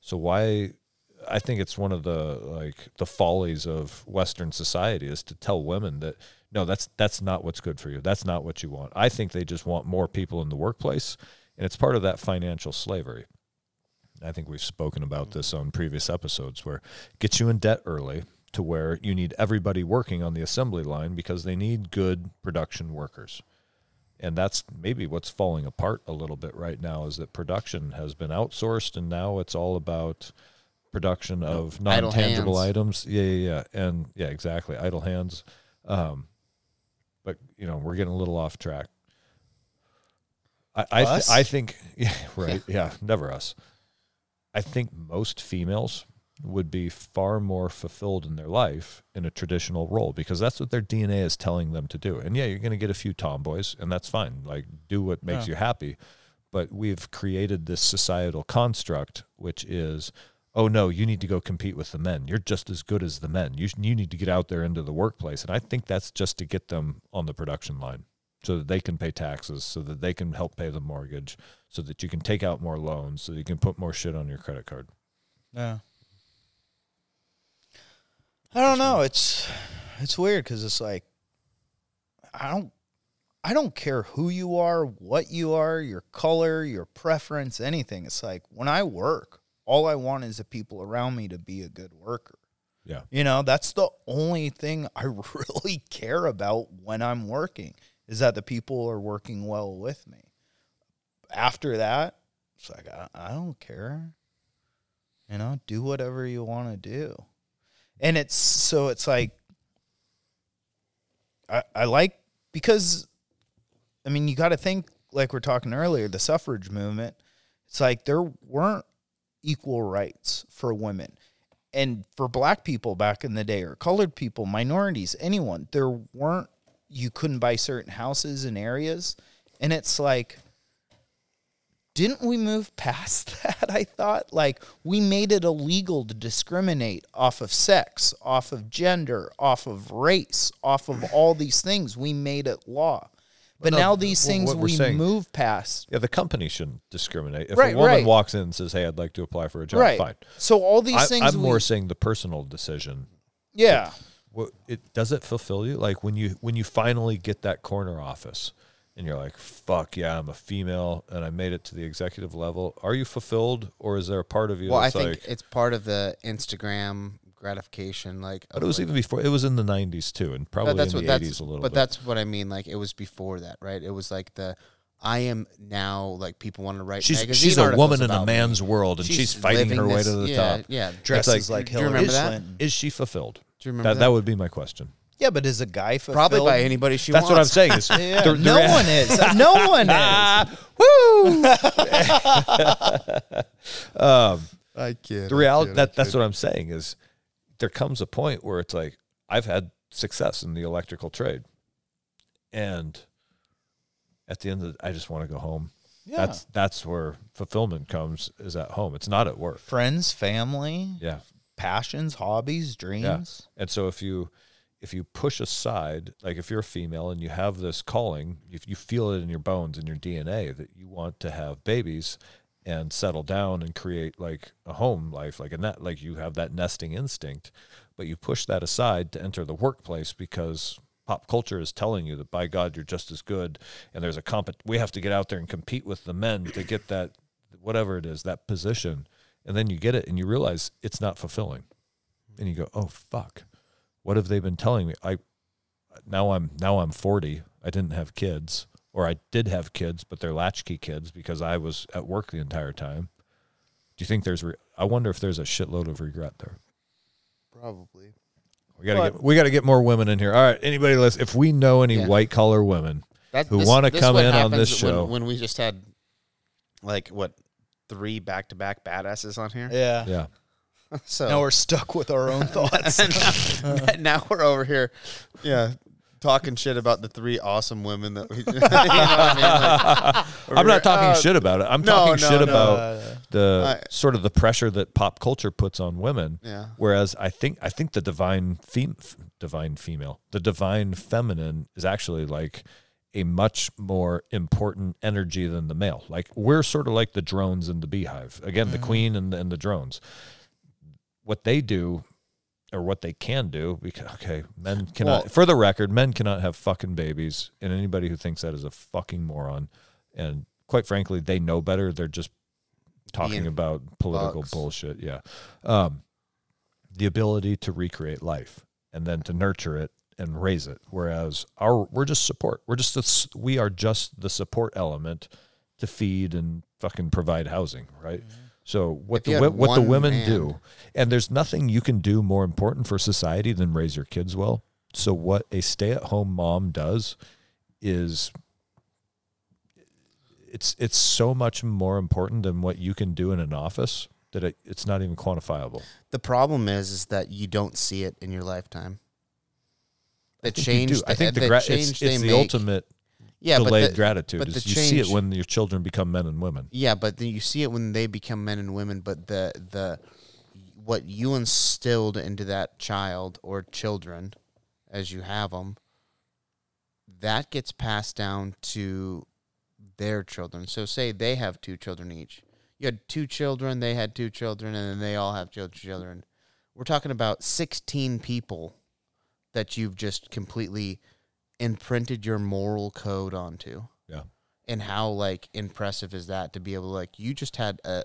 So why I think it's one of the like the follies of Western society is to tell women that no, that's that's not what's good for you. That's not what you want. I think they just want more people in the workplace, and it's part of that financial slavery. I think we've spoken about this on previous episodes where it gets you in debt early to where you need everybody working on the assembly line because they need good production workers. And that's maybe what's falling apart a little bit right now is that production has been outsourced and now it's all about production of non-tangible items. Yeah, yeah, yeah. And yeah, exactly. Idle hands. Um, but you know, we're getting a little off track. I I, th- I think yeah, right. Yeah, never us. I think most females would be far more fulfilled in their life in a traditional role because that's what their DNA is telling them to do. And yeah, you're going to get a few tomboys, and that's fine. Like, do what makes you happy. But we've created this societal construct, which is, oh no, you need to go compete with the men. You're just as good as the men. You, you need to get out there into the workplace. And I think that's just to get them on the production line so that they can pay taxes, so that they can help pay the mortgage, so that you can take out more loans, so that you can put more shit on your credit card. Yeah. I don't know. It's it's weird because it's like I don't I don't care who you are, what you are, your color, your preference, anything. It's like when I work, all I want is the people around me to be a good worker. Yeah. You know, that's the only thing I really care about when I'm working is that the people are working well with me. After that, it's like I, I don't care. You know, do whatever you want to do. And it's so it's like I I like because I mean, you got to think like we're talking earlier, the suffrage movement. It's like there weren't equal rights for women. And for black people back in the day, or colored people, minorities, anyone, there weren't, you couldn't buy certain houses and areas. And it's like, didn't we move past that? I thought like we made it illegal to discriminate off of sex, off of gender, off of race, off of all these things. We made it law. But no, now these things we're saying- move past. Yeah, the company shouldn't discriminate. If Right, a woman right. walks in and says, "Hey, I'd like to apply for a job," Right. fine. So all these I, things I'm we, more saying the personal decision. yeah. What it does it fulfill you? Like when you when you finally get that corner office, and you're like, "Fuck yeah, I'm a female and I made it to the executive level." Are you fulfilled, or is there a part of you Well, I think like? it's part of the Instagram gratification. Like, But it was like- even before. It was in the '90s too, and probably that's in what the that's. '80s a little but bit. that's what I mean. Like it was before that, right? It was like the I am now like people want to write. she's magazine she's a woman in a about me. man's world, and she's, fighting living her way this- to the yeah, top. Yeah. Dresses like- like, Do you Hillary remember that? Clinton. Is she fulfilled? Do you remember That that? that would be my question. Yeah, but is a guy fulfilled? Probably by anybody she That's what I'm saying. Is Yeah, the- the no one is. No one is. Woo! Um, I can't. the reality that that's what I'm saying is there comes a point where it's like I've had success in the electrical trade, and at the end of the, I just want to go home. Yeah. That's that's where fulfillment comes is at home. It's not at work. Friends, family, Yeah, passions, hobbies, dreams. and so if you if you push aside, like if you're a female and you have this calling, if you feel it in your bones and your DNA that you want to have babies and settle down and create like a home life, like a net, like you have that nesting instinct, but you push that aside to enter the workplace because pop culture is telling you that by God you're just as good, and there's a comp. We have to get out there and compete with the men to get that whatever it is that position, and then you get it and you realize it's not fulfilling, and you go, oh fuck, what have they been telling me? I now I'm now I'm 40. I didn't have kids, or I did have kids, but they're latchkey kids because I was at work the entire time. Do you think there's? Re- I wonder if there's a shitload of regret there. Probably. We gotta But- get we gotta get more women in here. All right, anybody listen? If we know any Yeah. white collar women, That, Who wanna come in on happens this when- show. when, we just had like what three back to back badasses on here. Yeah. yeah, So Now we're stuck with our own thoughts. now, now we're over here, yeah, talking shit about the three awesome women that we. you know I mean? like, I'm not talking uh, shit about it. I'm no, talking no, shit no. about the I- sort of the pressure that pop culture puts on women. Yeah. Whereas I think I think the divine fem- divine female, the divine feminine is actually like a much more important energy than the male. Like we're sort of like the drones in the beehive. Again, the queen and the, and the drones. What they do or what they can do because okay, men cannot Well- for the record, men cannot have fucking babies and anybody who thinks that is a fucking moron and quite frankly, they know better. They're just talking about political bugs. bullshit. Yeah. Um, the ability to recreate life and then to nurture it and raise it. Whereas our we're just support. We're just the, we are just the support element to feed and fucking provide housing, right? So what If the what the women man- do, and there's nothing you can do more important for society than raise your kids well. So what a stay-at-home mom does is it's it's so much more important than what you can do in an office that it, it's not even quantifiable. The problem is, is that you don't see it in your lifetime. The I think change. do. I think the, the gra- change it's, it's the make- ultimate yeah, delayed but the, gratitude. is you see it when your children become men and women. Yeah, but then you see it when they become men and women. But the the what you instilled into that child or children, as you have them, that gets passed down to their children. So say they have two children each. You had two children, they had two children, and then they all have chil- children. We're talking about sixteen people that you've just completely imprinted your moral code onto Yeah. and how like impressive is that to be able to like you just had a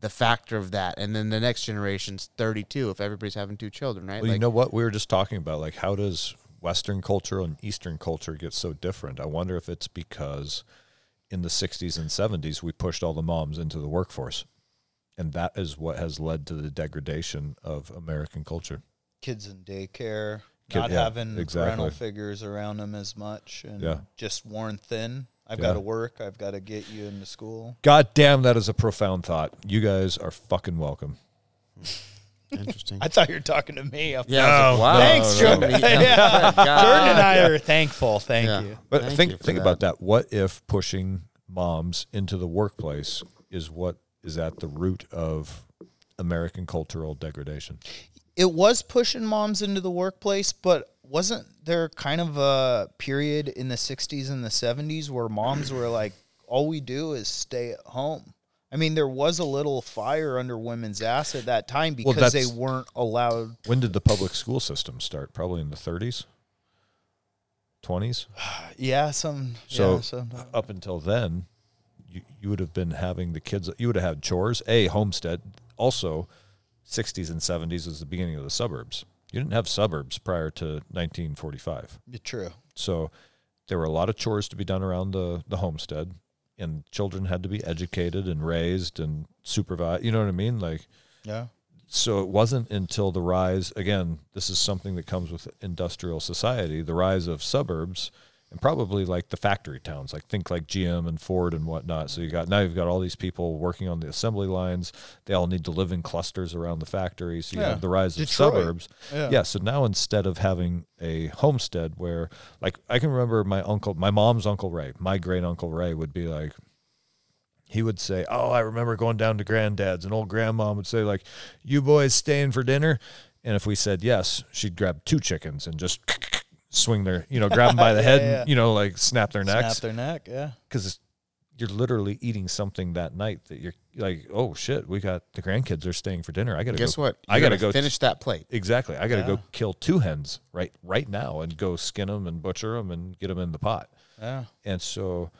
the factor of that and then the next generation's 32 if everybody's having two children right Well, you know what we were just talking about, like how does Western culture and Eastern culture get so different? I wonder if it's because in the '60s and '70s we pushed all the moms into the workforce, and that is what has led to the degradation of American culture. Kids in daycare, Kid- not yeah, having exactly. rental figures around them as much, and Yeah. just worn thin. I've Yeah. got to work. I've got to get you into school. God damn, that is a profound thought. You guys are fucking welcome. interesting I thought you were talking to me. I'm- yeah I like, wow Thanks, somebody- Jordan. yeah. Oh Jordan and I are thankful. Thank Yeah. you. But Thank think you think that. about that. What if pushing moms into the workplace is what is at the root of American cultural degradation? It was pushing moms into the workplace, but wasn't there kind of a period in the 60s and the 70s where moms were like, all we do is stay at home? I mean, there was a little fire under women's ass at that time Well, because they weren't allowed. When did the public school system start? Probably in the 30s, 20s. Yeah, some. So yeah, some, up until then, you, you would have been having the kids. You would have had chores. A homestead. Also, 60s and 70s was the beginning of the suburbs. You didn't have suburbs prior to 1945. true. So there were a lot of chores to be done around the, the homestead, and children had to be educated and raised and supervised. You know what I mean? Like, Yeah. so it wasn't until the rise again. This is something that comes with industrial society. The rise of suburbs and probably like the factory towns, like think like GM and Ford and whatnot. So you got now you've got all these people working on the assembly lines. They all need to live in clusters around the factory. So you Yeah. have the rise Detroit. of suburbs. Yeah. Yeah. So now instead of having a homestead where, like, I can remember my uncle, my mom's uncle Ray, my great uncle Ray would be like, he would say, "Oh, I remember going down to granddad's, and old grandma would say, like, you boys staying for dinner." And if we said yes, she'd grab two chickens and just swing their, you know, grab them by the Yeah, head, yeah. and, you know, like snap their necks. Snap their neck. Yeah. because you're literally eating something that night that you're like, oh shit, we got the grandkids are staying for dinner. I gotta Guess go, what? I You're gotta gonna go finish that plate. Exactly. I got to Yeah. go kill two hens right right now and go skin them and butcher them and get them in the pot. Yeah. And so,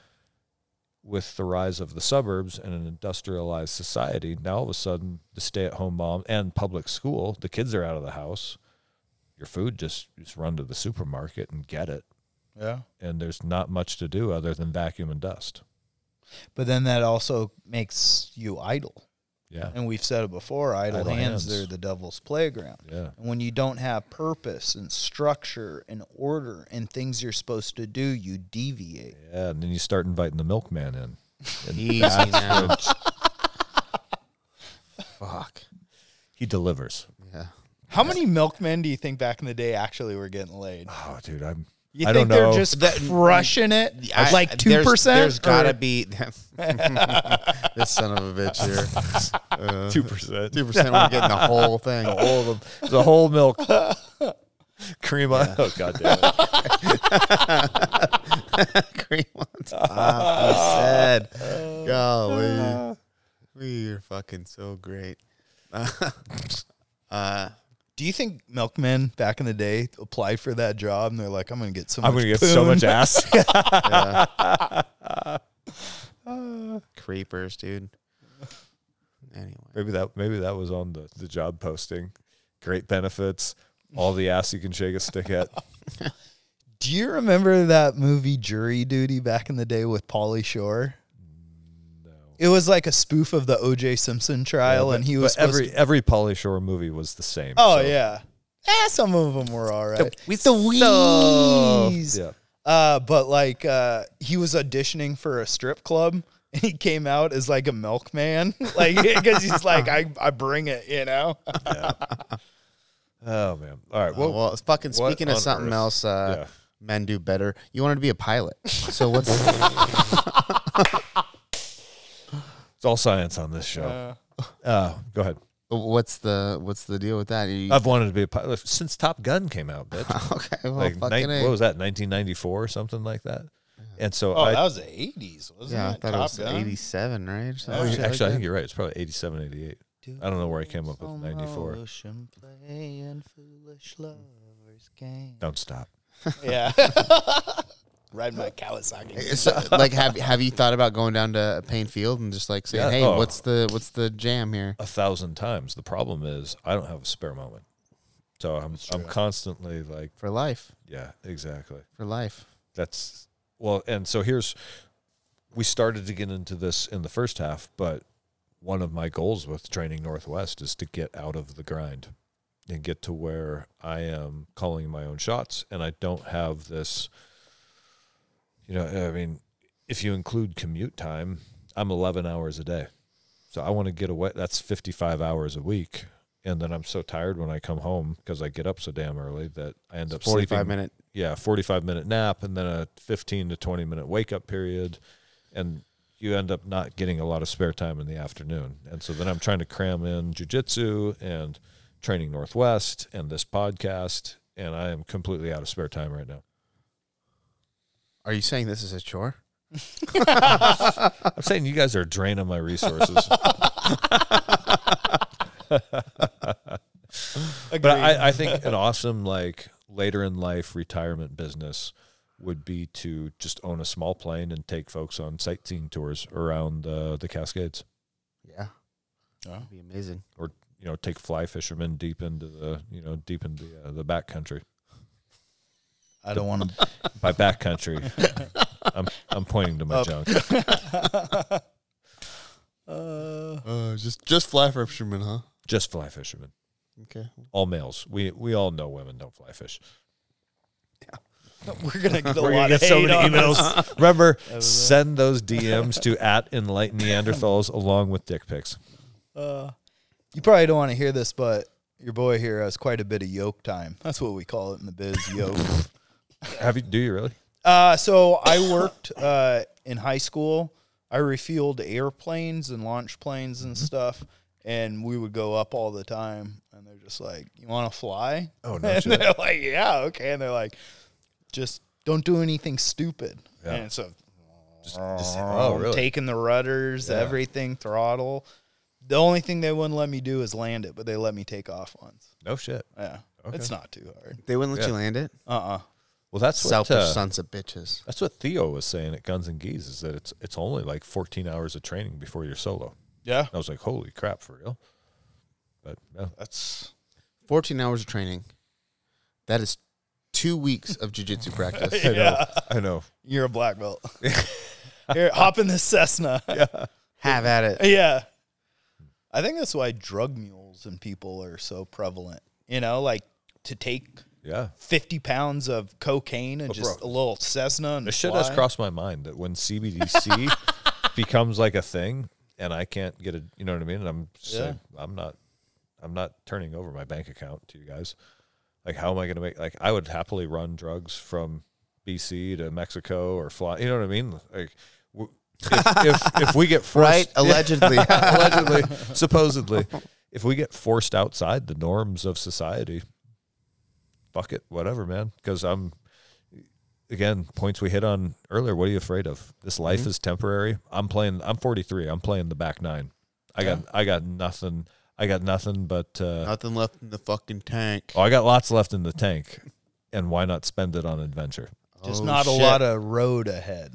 with the rise of the suburbs and an industrialized society, now all of a sudden the stay-at-home mom and public school, the kids are out of the house. Your food just just run to the supermarket and get it, Yeah. and there's not much to do other than vacuum and dust. But then that also makes you idle. Yeah, And we've said it before idle, Idle hands, hands. they're the devil's playground. yeah. And when you don't have purpose and structure and order and things you're supposed to do, you deviate. Yeah, and then you start inviting the milkman in. And Easy now. Fuck. he delivers. Yeah. How many milkmen do you think back in the day actually were getting laid? Oh, dude, I'm. You I think don't know. they're just crushing it? I- like two there's- percent? There's gotta be this son of a bitch here. Two percent. Two percent. We're getting the whole thing. whole of them, the whole milk cream on. Oh god damn it! Cream on top. He said, "Golly, we are fucking so great." uh, Do you think milkmen back in the day applied for that job and they're like, I'm going to get so I'm much gonna get so much ass. creepers, dude. Anyway, maybe that maybe that was on the the job posting. Great benefits, all the ass you can shake a stick at. Do you remember that movie Jury Duty back in the day with Pauly Shore? No. It was like a spoof of the O.J. Simpson trial, Yeah, and he was every to- every Pauly Shore movie was the same. Oh so- yeah, eh, some of them were all right. we the Wees. yeah. Uh, but like uh, he was auditioning for a strip club. And he came out as like a milkman, like because he's like, I, I bring it, you know. Oh man. All right. well, Well, well fucking speaking of something earth? else, uh, Yeah. men do better. You wanted to be a pilot, so what's it's all science on this show. Uh, go ahead. what's the what's the deal with that? You- I've wanted to be a pilot since Top Gun came out, bitch. okay, well, like fucking nine- A. what was that 1994 or something like that and so Oh, I, that was the eighties, wasn't yeah, I it? thought Top it was Gun? eighty-seven, right? Or Oh, something shit like actually i that. think you're right it's probably 87 88 I don't know where I came up with 94. Ocean playing foolish lovers game. don't stop Yeah. Riding my Kawasaki. So, like, have have you thought about going down to Paine Field and just like saying, Yeah. "Hey, Oh. what's the what's the jam here?" a thousand times the problem is i don't have a spare moment so i'm i'm constantly like For life, yeah exactly for life. that's well and so here's we started to get into this in the first half but one of my goals with training northwest is to get out of the grind and get to where i am calling my own shots and i don't have this you know i mean if you include commute time i'm 11 hours a day so i want to get away that's 55 hours a week and then i'm so tired when i come home because i get up so damn early that i end up Forty-five sleeping minute. yeah, 45 minute nap and then a 15 to 20 minute wake up period. And you end up not getting a lot of spare time in the afternoon. And so then I'm trying to cram in jujitsu and training Northwest and this podcast. And I am completely out of spare time right now. Are you saying this is a chore? I'm saying you guys are draining my resources. but I, I think an awesome like later in life retirement business would be to just own a small plane and take folks on sightseeing tours around uh, the Cascades. Yeah, Oh. that'd be amazing. Or you know, take fly fishermen deep into the you know deep into the, uh, the back country. I don't want to. By backcountry, I'm I'm pointing to my Up. junk. Uh, just just fly fishermen, huh? Just fly fishermen, Okay. all males. We we all know women don't fly fish. Yeah. We're gonna get a We're lot gonna of get so hate many on us. emails. Remember, send those DMs to at enlighten Neanderthals along with dick pics. Uh, you probably don't want to hear this, but your boy here has quite a bit of yoke time. That's what we call it in the biz, yoke. Have you? Do you really? Uh, so I worked uh, in high school. I refueled airplanes and launch planes and stuff, and we would go up all the time. And they're just like, "You want to fly?" Oh, no and shit. they're like, "Yeah, okay." And they're like, "Just don't do anything stupid." Yeah. And so oh, really? taking the rudders, Yeah. everything, throttle. The only thing they wouldn't let me do is land it, but they let me take off once. no shit. Yeah, Okay. it's not too hard. They wouldn't let Yeah. you land it. Uh uh Well, that's what Selfish uh, sons of bitches. that's what Theo was saying at Guns and Geese is that it's it's only like 14 hours of training before you're solo. Yeah, I was like, holy crap, for real. But yeah, that's 14 hours of training. That is two weeks of jujitsu practice. I know, I know. you're a black belt. Here, hop in this Cessna. Yeah. Have at it. Yeah. I think that's why drug mules and people are so prevalent. You know, like to take Yeah, 50 pounds of cocaine and Oh, just bro. a little Cessna and the shit has crossed my mind that when CBDC becomes like a thing, and I can't get a, you know what I mean? And I'm just Yeah. I'm not, I'm not turning over my bank account to you guys. Like, how am I going to make? Like, I would happily run drugs from BC to Mexico or fly. You know what I mean? Like, w- if if, if we get forced, Right? Allegedly. allegedly, supposedly, if we get forced outside the norms of society, fuck it, whatever, man. Because I'm, again, points we hit on earlier. What are you afraid of? This life is temporary. I'm playing. I'm 43. I'm playing the back nine. I got. I got nothing. I got nothing but. Uh, Nothing left in the fucking tank. oh, I got lots left in the tank, and why not spend it on adventure? Just Oh, not a lot of road ahead.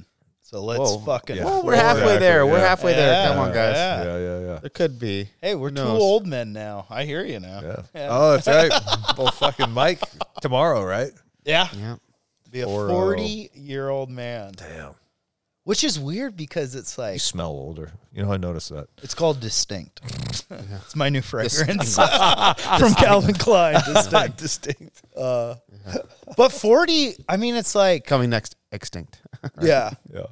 So let's Whoa. fucking. Yeah. Well, we're halfway. Exactly, there. We're yeah. halfway there. Come on, guys. Yeah. Yeah, yeah, yeah. There could be. Hey, we're two old men now. I hear you now. Yeah. Yeah. Oh, that's right. well, fucking Mike tomorrow, right? Yeah. Yeah. Be a Or, uh, 40 year old man. Damn. Which is weird because it's like You smell older. You know, I noticed that. it's called Distinct. It's my new fragrance from Calvin Klein. Distinct. Distinct. Uh, but 40, I mean, it's like, Coming next, extinct. yeah. Yeah.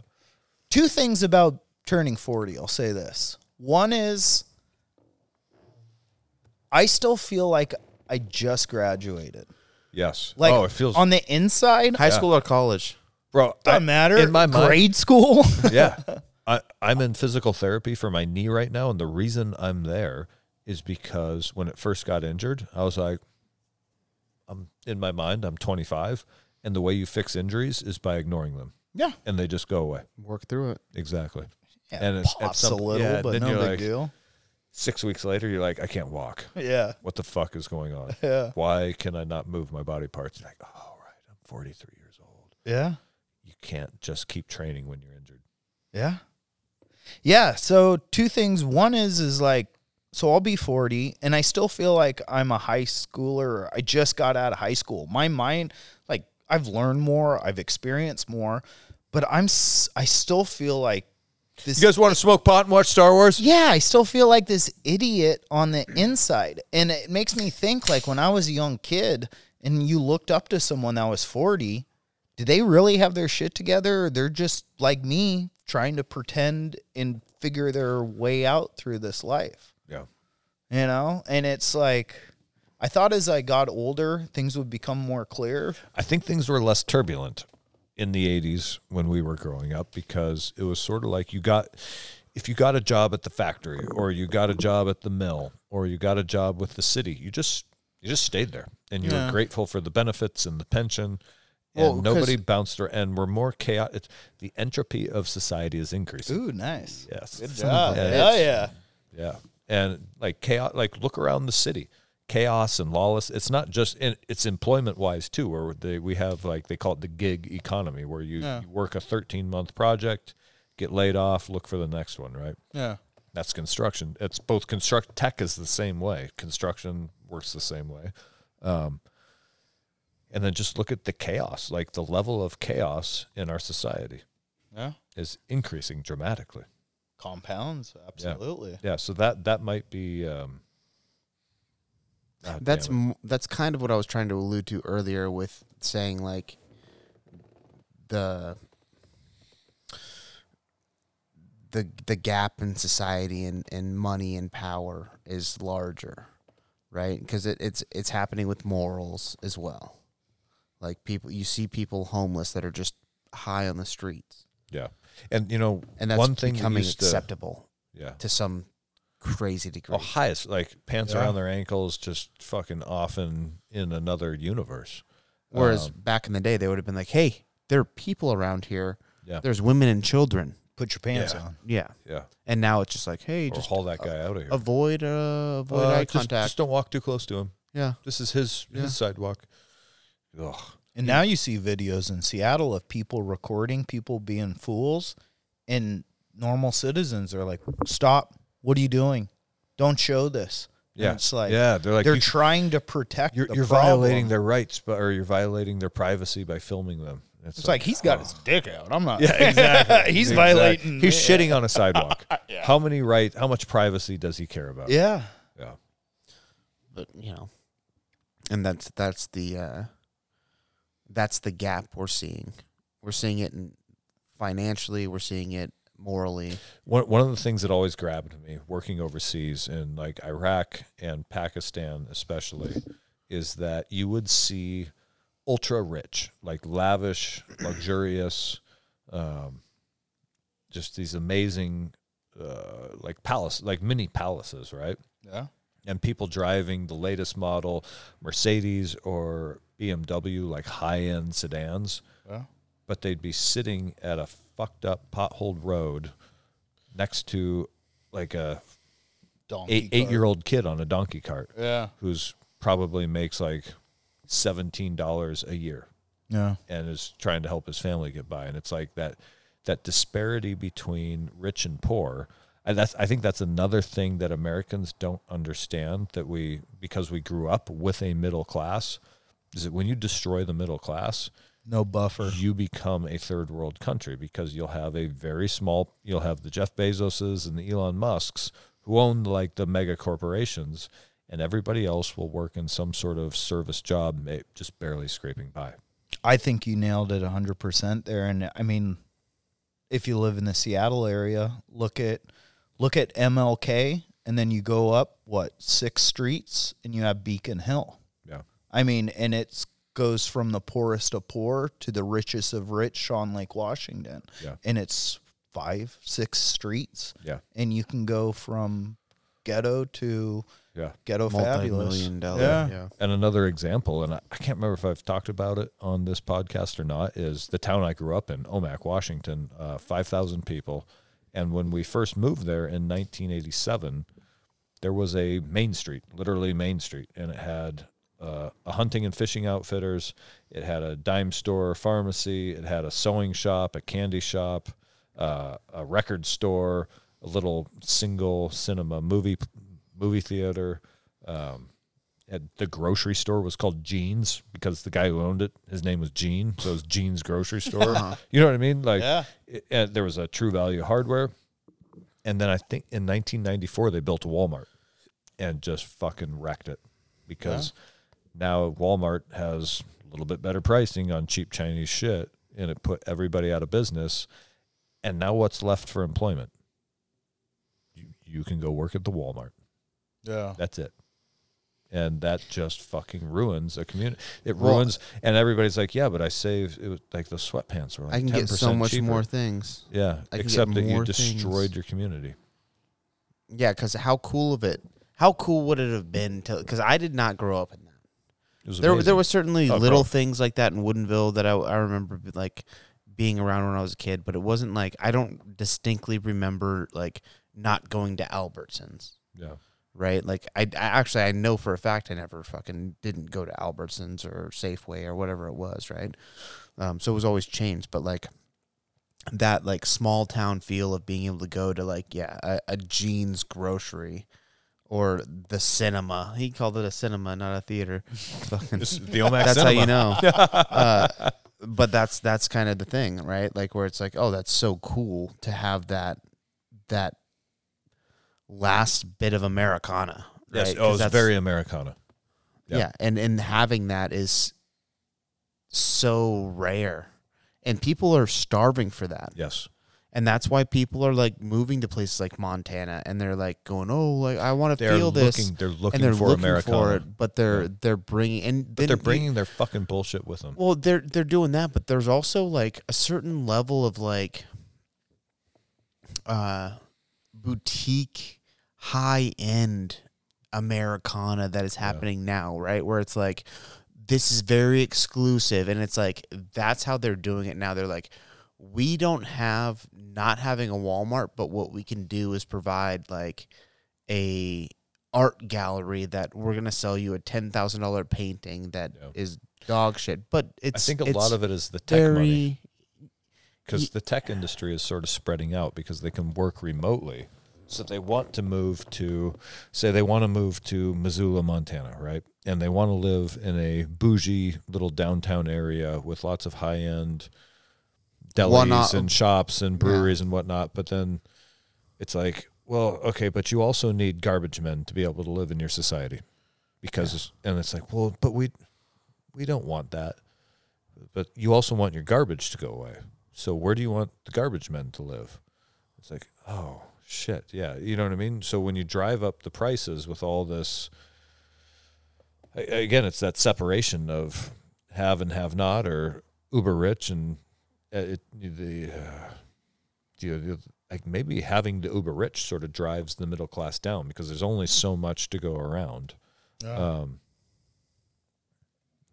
Two things about turning 40. I'll say this. One is, I still feel like I just graduated. Yes. Like oh, it feels on the inside, High school or college? bro. doesn't I- matter. in my mind- grade school. yeah. I, I'm in physical therapy for my knee right now, and the reason I'm there is because when it first got injured, I was like, I'm in my mind, I'm 25, and the way you fix injuries is by ignoring them, yeah. and they just go away. Work through it. Exactly. Yeah, And it's- at pops some- a little, yeah, but then no you're big like- deal. Six weeks later, you're like, I can't walk. Yeah. What the fuck is going on? Yeah. Why can I not move my body parts? You're like, oh, right, I'm 43 years old. Yeah. You can't just keep training when you're injured. Yeah. Yeah. So two things. One is is like so I'll be 40 and I still feel like I'm a high schooler. I just got out of high school. My mind like I've learned more, I've experienced more, but I'm s- I still feel like this You guys want to smoke pot and watch Star Wars? yeah, I still feel like this idiot on the inside. And it makes me think like when I was a young kid and you looked up to someone that was 40, do they really have their shit together or they're just like me trying to pretend and figure their way out through this life? Yeah. You know? And it's like I thought as I got older, things would become more clear. I think things were less turbulent in the 80s when we were growing up because it was sort of like you got if you got a job at the factory or you got a job at the mill or you got a job with the city, you just you just stayed there and you Yeah. were grateful for the benefits and the pension. And Well, 'cause- nobody bounced around, and we're more chaotic. The entropy of society is increasing. Ooh, nice. Yes. Good job. of a Hell bitch. yeah. Yeah. And like chaos, like look around the city, chaos and lawless. It's not just in, it's employment wise too, where they, we have like, they call it the gig economy where you, Yeah. you work a 13 month project, get laid off, look for the next one. Right. Yeah. That's construction. It's both construct tech is the same way. Construction works the same way. Um, and then just look at the chaos, like the level of chaos in our society Yeah. is increasing dramatically. Compounds, absolutely. Yeah, so that that might be. Um, Oh, that's m- that's kind of what I was trying to allude to earlier with saying like the the the gap in society and, and money and power is larger, right? Because it, it's it's happening with morals as well. Like people, you see people homeless that are just high on the streets, yeah, and you know, and that's one thing becoming used to- acceptable yeah. to some crazy degree. Oh, highest like pants Yeah. around their ankles, just fucking off in in another universe. Whereas Um, back in the day, they would have been like, "Hey, there are people around here Yeah. There's women and children. Put your pants Yeah. on. Yeah. Yeah. And now it's just like, hey, Or just haul that guy out of here. avoid uh, avoid Uh, eye just, contact. just don't walk too close to him. yeah. This is his Yeah. his sidewalk. Ugh. And now you see videos in Seattle of people recording people being fools, and normal citizens are like, "Stop! What are you doing? Don't show this." And Yeah. it's like yeah, they're like they're you- trying to protect. you're, the you're violating their rights, but or you're violating their privacy by filming them. It's like he's got his dick out. I'm not. Yeah, exactly. he's Exactly. violating. He's shitting on a sidewalk. yeah. How many right? How much privacy does he care about? Yeah. Yeah. but you know and that's that's the uh that's the gap we're seeing we're seeing it in financially we're seeing it morally One one of the things that always grabbed me working overseas in like Iraq and Pakistan especially is that you would see ultra rich, like lavish, luxurious, um, just these amazing uh, like palace like mini palaces, right? Yeah. and people driving the latest model Mercedes or BMW, like high end sedans, Yeah. But they'd be sitting at a fucked up potholed road next to like a Donkey eight eight year old kid on a donkey cart Yeah. who's probably makes like seventeen dollars a year Yeah. and is trying to help his family get by. And it's like that that disparity between rich and poor. And that's I think that's another thing that Americans don't understand that we because we grew up with a middle class is that when you destroy the middle class, No buffer. you become a third world country because you'll have a very small you'll have the Jeff Bezoses and the Elon Musks who own like the mega corporations and everybody else will work in some sort of service job just barely scraping by. I think you nailed it 100% there and I mean if you live in the Seattle area, look at look at MLK and then you go up what, 6 streets and you have Beacon Hill. Yeah. I mean, and it goes from the poorest of poor to the richest of rich on Lake Washington. Yeah. And it's 5, 6 streets Yeah. and you can go from ghetto to Yeah. ghetto fabulous. multi-million Yeah. yeah And another example, and I, I can't remember if I've talked about it on this podcast or not, is the town I grew up in, Omak, Washington, uh, 5,000 people. And when we first moved there in 1987, there was a main street, literally main street, and it had uh, a hunting and fishing outfitters. It had a dime store, pharmacy. It had a sewing shop, a candy shop, uh, a record store, a little single cinema movie movie theater. Um, the grocery store was called Gene's because the guy who owned it, his name was Gene, so it was Gene's grocery store. You know what I mean? Like, Yeah. it- and there was a True Value Hardware, and then I think in 1994 they built a Walmart, and just fucking wrecked it because now Walmart has a little bit better pricing on cheap Chinese shit, and it put everybody out of business. And now what's left for employment? You you can go work at the Walmart. Yeah. That's it. And that just fucking ruins a community. It Well- ruins, and everybody's like, "Yeah, but I saved." It was like the sweatpants were. Like i can get so much cheaper. more things Yeah, except that you destroyed things. your community. yeah because how cool of it how cool would it have been to because i did not grow up in that was there, amazing. there was certainly Oh, little bro. things like that in Woodinville that I, I remember like being around when I was a kid, but it wasn't like I don't distinctly remember like not going to Albertsons, yeah, right? Like I, I actually I know for a fact I never fucking didn't go to Albertsons or Safeway or whatever it was, right? Um, so it was always changed, but like that like small town feel of being able to go to like yeah a, a jeans grocery or the cinema. He called it a cinema, not a theater. Fucking- the Omax that's how you know. uh, but that's that's kind of the thing, right? Like where it's like, oh, that's so cool to have that that last bit of Americana. Yes, right? oh, 'Cause it's very Americana. yeah. yeah. and and having that is so rare, and people are starving for that. Yes, And that's why people are like moving to places like Montana, and they're like going, "Oh, like I want to they're feel this." looking. They're looking and they're for looking Americana, for it, but they're Yeah. they're bringing and but then they're you- bringing their fucking bullshit with them. well, they're they're doing that, but there's also like a certain level of like uh boutique high end Americana that is happening now, right? Where it's like this is very exclusive and it's like that's how they're doing it now. They're like we don't have not having a Walmart, but what we can do is provide like a art gallery that we're gonna sell you a ten thousand dollar painting that is Yeah. dog shit. But it's I think a lot of it is the tech very money because Ye- the tech industry is sort of spreading out because they can work remotely. So they want to move to, say, they want to move to Missoula, Montana, right? And they want to live in a bougie little downtown area with lots of high end Delis o- and shops and breweries and whatnot. But then it's like, well, okay, but you also need garbage men to be able to live in your society, because and it's like, well, but we we don't want that but you also want your garbage to go away. So where do you want the garbage men to live? It's like, oh shit, yeah, you know what I mean. So when you drive up the prices with all this, again, it's that separation of have and have not, or uber rich and it, the, uh, you know, like maybe having the uber rich sort of drives the middle class down because there's only so much to go around. Um,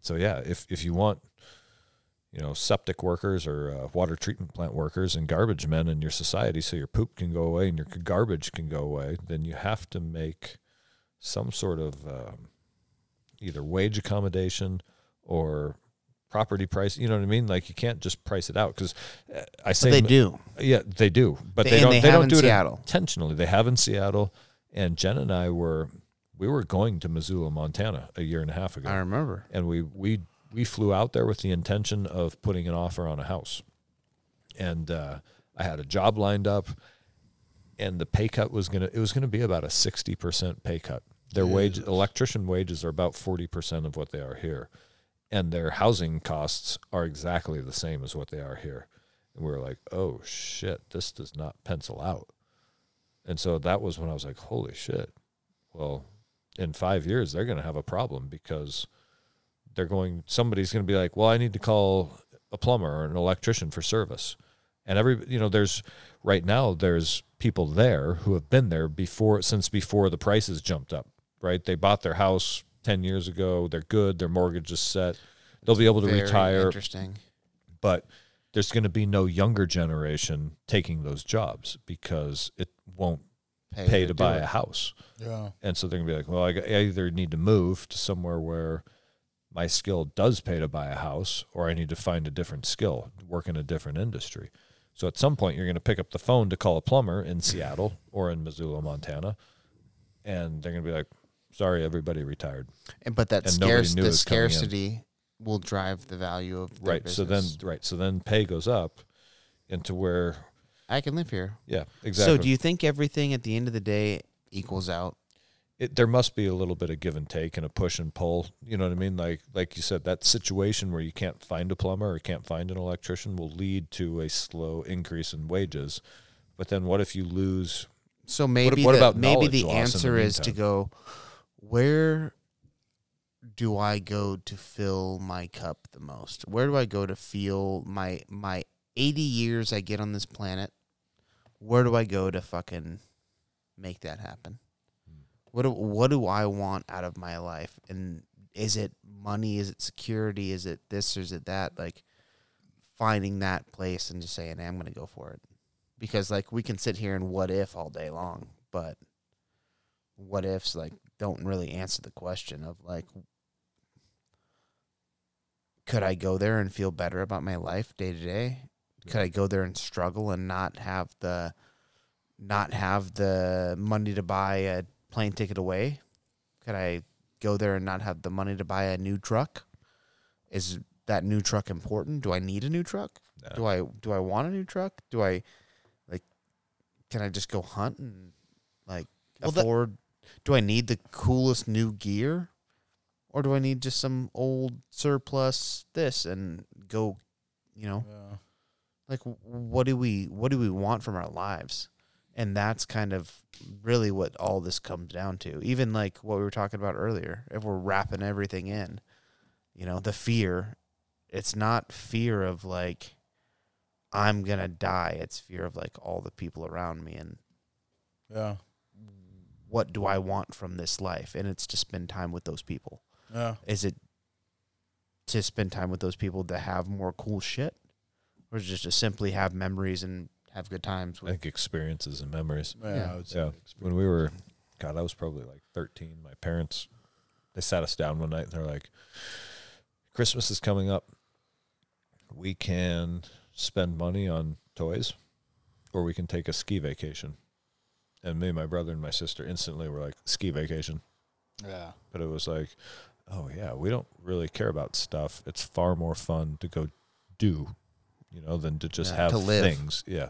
so yeah, if if you want, you know, septic workers or uh, water treatment plant workers and garbage men in your society, so your poop can go away and your garbage can go away, then you have to make some sort of um, either wage accommodation or property price. You know what I mean? Like you can't just price it out because I say they do. yeah, they do, but They- they, don't. they They, don't do Seattle. it intentionally. They have in Seattle, and Jen and I were we were going to Missoula, Montana, a year and a half ago, I remember. and we we we flew out there with the intention of putting an offer on a house, and uh, I had a job lined up, and the pay cut was gonna it was gonna be about a sixty percent pay cut. Their wage electrician wages are about forty percent of what they are here, and their housing costs are exactly the same as what they are here. And we were like, oh shit, this does not pencil out. And so that was when I was like, holy shit. Well, in five years, they're going to have a problem because they're going, somebody's going to be like, well, I need to call a plumber or an electrician for service. And every, you know, there's right now, there's people there who have been there before, since before the prices jumped up, right? They bought their house 10 years ago. They're good. Their mortgage is set. They'll be able to Very retire Interesting. but there's going to be no younger generation taking those jobs because it won't pay to do buy it. a house. Yeah. And so they're going to be like, well, I either need to move to somewhere where my skill does pay to buy a house, or I need to find a different skill, work in a different industry. So at some point, you're going to pick up the phone to call a plumber in Seattle or in Missoula, Montana, and they're going to be like, sorry, everybody retired. And but that and scarce the was coming in. scarcity will drive the value of their Right. So then, right. So then pay goes up into where, I can live here. yeah, exactly. So do you think everything at the end of the day equals out? it, there must be a little bit of give and take and a push and pull. You know what I mean? Like like you said, that situation where you can't find a plumber or can't find an electrician will lead to a slow increase in wages. But then what if you lose? So maybe what the, about maybe the loss in the answer is to go where do I go to fill my cup the most? Where do I go to feel my my 80 years I get on this planet? Where do I go to fucking make that happen? Hmm. What do, what do I want out of my life? And is it money? Is it security? Is it this or is it that? Like finding that place and just saying, hey, I'm going to go for it. Because like we can sit here and what if all day long, but what ifs like don't really answer the question of like could I go there and feel better about my life day to day? Could I go there and struggle and not have the not have the money to buy a plane ticket away? Could I go there and not have the money to buy a new truck? Is that new truck important? Do I need a new truck? No. Do I do I want a new truck? Do I like can I just go hunt and like Well, afford do I need the coolest new gear? Or do I need just some old surplus this and go, you know, Yeah. like what do we what do we want from our lives and that's kind of really what all this comes down to even like what we were talking about earlier if we're wrapping everything in you know the fear it's not fear of like i'm gonna die it's fear of like all the people around me and Yeah. What do i want from this life and it's to spend time with those people Yeah. is it to spend time with those people to have more cool shit or just to simply have memories and have good times With? I think experiences and memories. Yeah, Yeah. I would say Yeah. When we were, God, I was probably like 13. My parents, they sat us down one night and they're like, Christmas is coming up. We can spend money on toys or we can take a ski vacation. And me, my brother, and my sister instantly were like, ski vacation. yeah. But it was like, oh, yeah, we don't really care about stuff. It's far more fun to go do, you know, than to just Yeah, have to things. Yeah.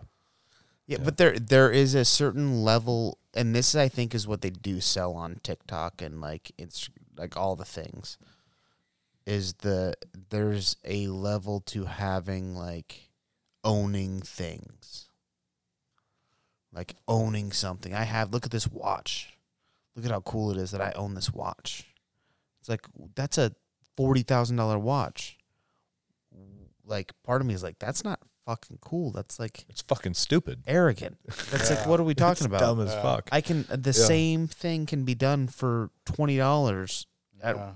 Yeah, Yeah. but there there is a certain level, and this I think is what they do sell on TikTok and like it's like all the things. Is the there's a level to having like owning things, like owning something. I have look at this watch. Look at how cool it is that I own this watch. It's like that's a forty thousand dollar watch. Like part of me is like that's not fucking cool. That's like It's fucking stupid. arrogant. That's like, what are we talking It's about? Dumb as Yeah. fuck. I can the Yeah. same thing can be done for twenty dollars. At- yeah.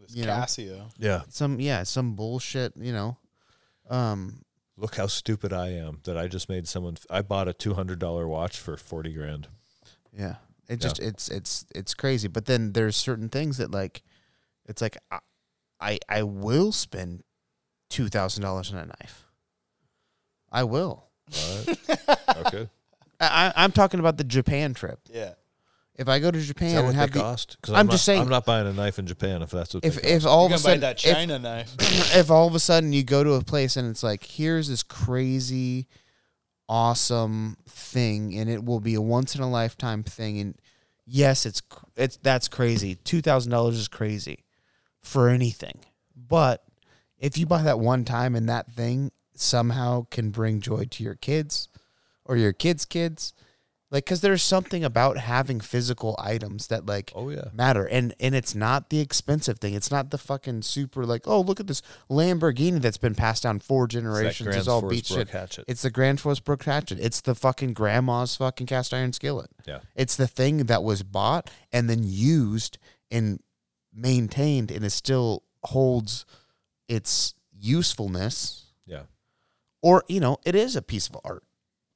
This you know. Casio. Yeah. Some yeah, some bullshit. You know, um, Look how stupid I am that I just made someone. I bought a two hundred dollar watch for forty grand. yeah. It just it's it's it's crazy. But then there's certain things that like, it's like I I, I will spend two thousand dollars on a knife. I will. What? okay. I, I- I'm talking about the Japan trip. Yeah. If I go to Is Japan that what and they have the, cost? Because I'm just saying- I'm not buying a knife in Japan if that's what. if they if cost. all You're of a gonna buy sudden that if- knife. if all of a sudden you go to a place and it's like here's this crazy awesome thing and it will be a once in a lifetime thing and yes it's it's that's crazy $2000 is crazy for anything but if you buy that one time and that thing somehow can bring joy to your kids or your kids kids like cuz there's something about having physical items that like oh yeah, matter and and it's not the expensive thing. It's not the fucking super like oh look at this lamborghini that's been passed down four generations. Grand it's all Brook shit. Hatchet. it's the Gränsfors Bruk hatchet. It's the fucking grandma's fucking cast iron skillet. Yeah, it's the thing that was bought and then used and maintained and it still holds its usefulness. Yeah. or you know it is a piece of art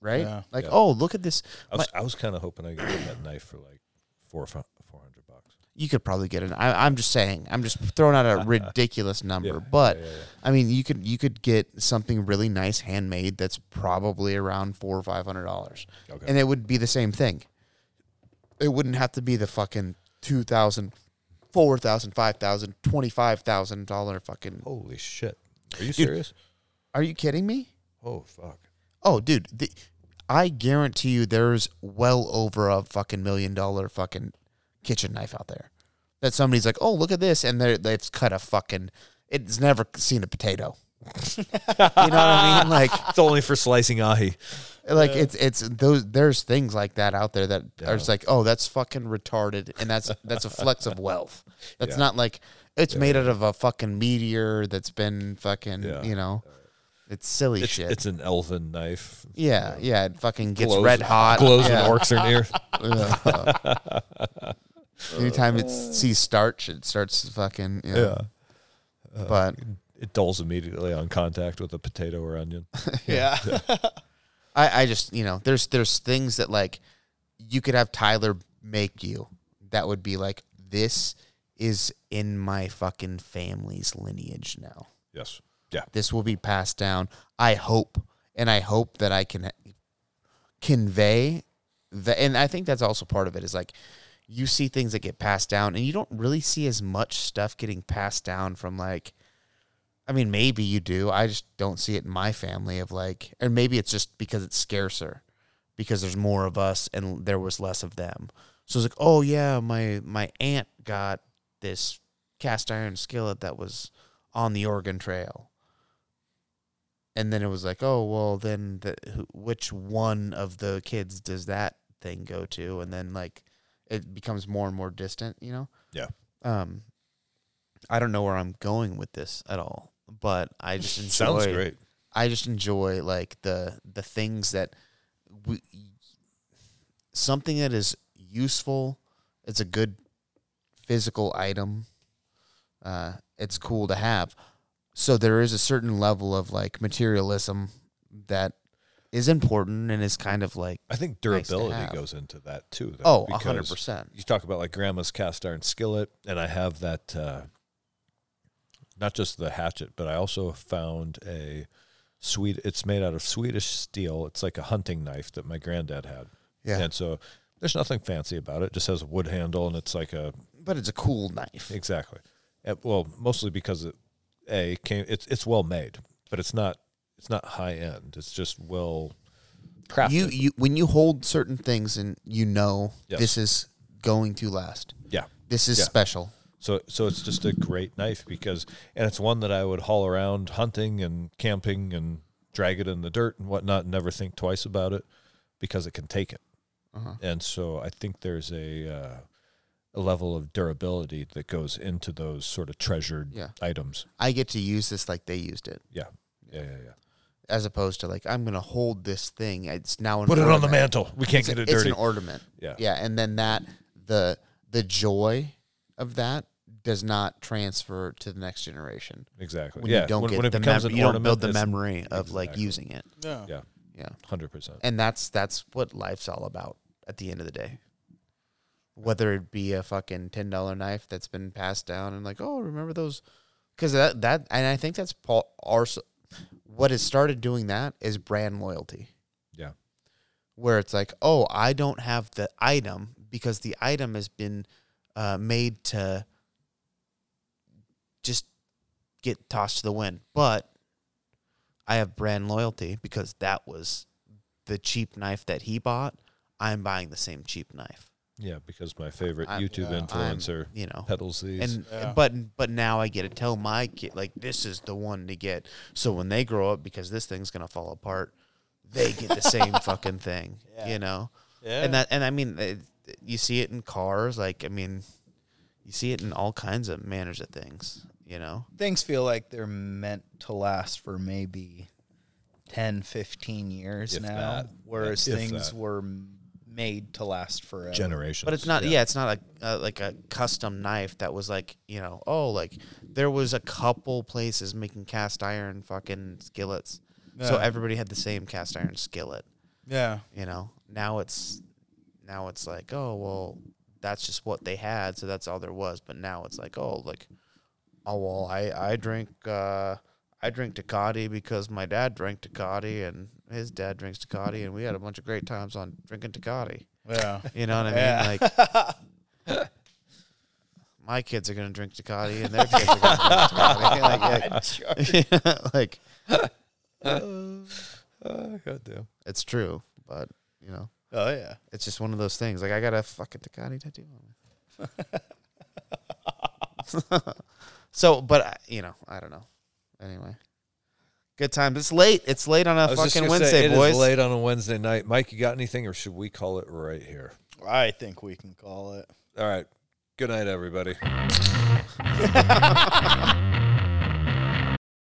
right Yeah. like Yeah. oh look at this I was, was kind of hoping I could get that knife for like four four hundred bucks. you could probably get it. I, I'm just saying. I'm just throwing out a ridiculous number, Yeah, but yeah, yeah, yeah. I mean, you could you could get something really nice handmade that's probably around four or five hundred dollars, Okay. and it would be the same thing. It wouldn't have to be the fucking two thousand, four thousand, five thousand, twenty five thousand dollar fucking. Holy shit! Are you Dude. serious? Are you kidding me? Oh fuck! Oh, dude, the, I guarantee you, there's well over a fucking million dollar fucking kitchen knife out there that somebody's like, oh, look at this, and they they've cut a fucking. It's never seen a potato. you know what I mean? Like, It's only for slicing ahi. like it's it's those. There's things like that out there that Yeah. are just like, oh, that's fucking retarded, and that's that's a flex of wealth. That's Yeah. not like it's Yeah. made out of a fucking meteor that's been fucking, Yeah. you know, it's silly It's, shit. it's an elven knife. yeah, yeah, it fucking gets Glows- red hot. Glows yeah. when orcs are near. Anytime it sees starch, it starts fucking. You know, uh, But It dulls immediately on contact with a potato or onion. Yeah. I, I just, you know, there's there's things that like you could have Tyler make you that would be like this is in my fucking family's lineage now. Yes. Yeah. This will be passed down. I hope, and I hope that I can convey the. And I think that's also part of it is like you see things that get passed down, and you don't really see as much stuff getting passed down from like. I mean, maybe you do. I just don't see it in my family of like, or maybe it's just because it's scarcer, because there's more of us and there was less of them. So it's like, oh yeah, my my aunt got this cast iron skillet that was on the Oregon Trail. And then it was like, oh well, then the, which one of the kids does that thing go to? And then like, it becomes more and more distant, you know. Yeah. Um, I don't know where I'm going with this at all, but I just enjoy. Sounds great. I just enjoy like the the things that we something that is useful. It's a good physical item. Uh, it's cool to have. So there is a certain level of like materialism that is important and is kind of like I think durability have. goes into that too. Though, oh, a hundred percent. You talk about like grandma's cast iron skillet, and I have that. Uh, not just the hatchet, but I also found a sweet. It's made out of Swedish steel. It's like a hunting knife that my granddad had. Yeah, And so there's nothing fancy about it. It just has a wood handle, and it's like a but it's a cool knife. exactly. Well, mostly because it a came. It's it's well made, but it's not. It's not high end. It's just well crafted. You you when you hold certain things and you know Yes. this is going to last. yeah. This is Yeah. special. So so it's just a great knife because and it's one that I would haul around hunting and camping and drag it in the dirt and whatnot and never think twice about it because it can take it. Uh-huh. And so I think there's a uh, a level of durability that goes into those sort of treasured Yeah. items. I get to use this like they used it, Yeah. Yeah, yeah, yeah. as opposed to like I'm gonna hold this thing. It's now an Put it on the mantle. We can't It's, a- get it dirty. it's an ornament. yeah. Yeah, and then that the the joy of that does not transfer to the next generation. Exactly. When yeah. you don't when, get when it the becomes mem- an you don't ornament, build the memory of like using it. Yeah. Yeah. Yeah. 100%. And that's that's what life's all about at the end of the day. Whether it be a fucking ten dollar knife that's been passed down and like, oh, remember those? Because that that and I think that's Paul. Our what has started doing that is brand loyalty. Yeah. where it's like, oh, I don't have the item because the item has been uh, made to just get tossed to the wind. But I have brand loyalty because that was the cheap knife that he bought. I'm buying the same cheap knife. Yeah, because my favorite I'm- YouTube yeah, I'm, influencer you know, peddles these. and Yeah. but but now I get to tell my kid like this is the one to get. So when they grow up, because this thing's gonna fall apart, they get the same fucking thing. Yeah. You know, Yeah. and that and I mean, it, you see it in cars. Like I mean, you see it in all kinds of manners of things. You know, things feel like they're meant to last for maybe 10, 15 years If now, that. whereas things that. were m- made to last forever. generations. but it's not. Yeah, it's not a, a like a custom knife that was like you know. Oh, like there was a couple places making cast iron fucking skillets. So everybody had the same cast iron skillet. Yeah. you know now it's now it's like oh well that's just what they had so that's all there was but now it's like oh like oh well i i drink uh i drink Tecate because my dad drank Tecate and his dad drinks Tecate and we had a bunch of great times on drinking Tecate Yeah. you know what i mean Yeah. like my kids are gonna drink Tecate and their kids are gonna drink Tecate like, like Oh, God damn. it's true but you know Oh yeah. It's just one of those things. Like I got a fucking Tecate tattoo on me. so, but I- you know, I don't know. Anyway, good time. It's late. It's late on I a was fucking gonna Wednesday, say, it is boys. late on a Wednesday night. Mike, you got anything, or should we call it right here? I think we can call it. All right. Good night, everybody.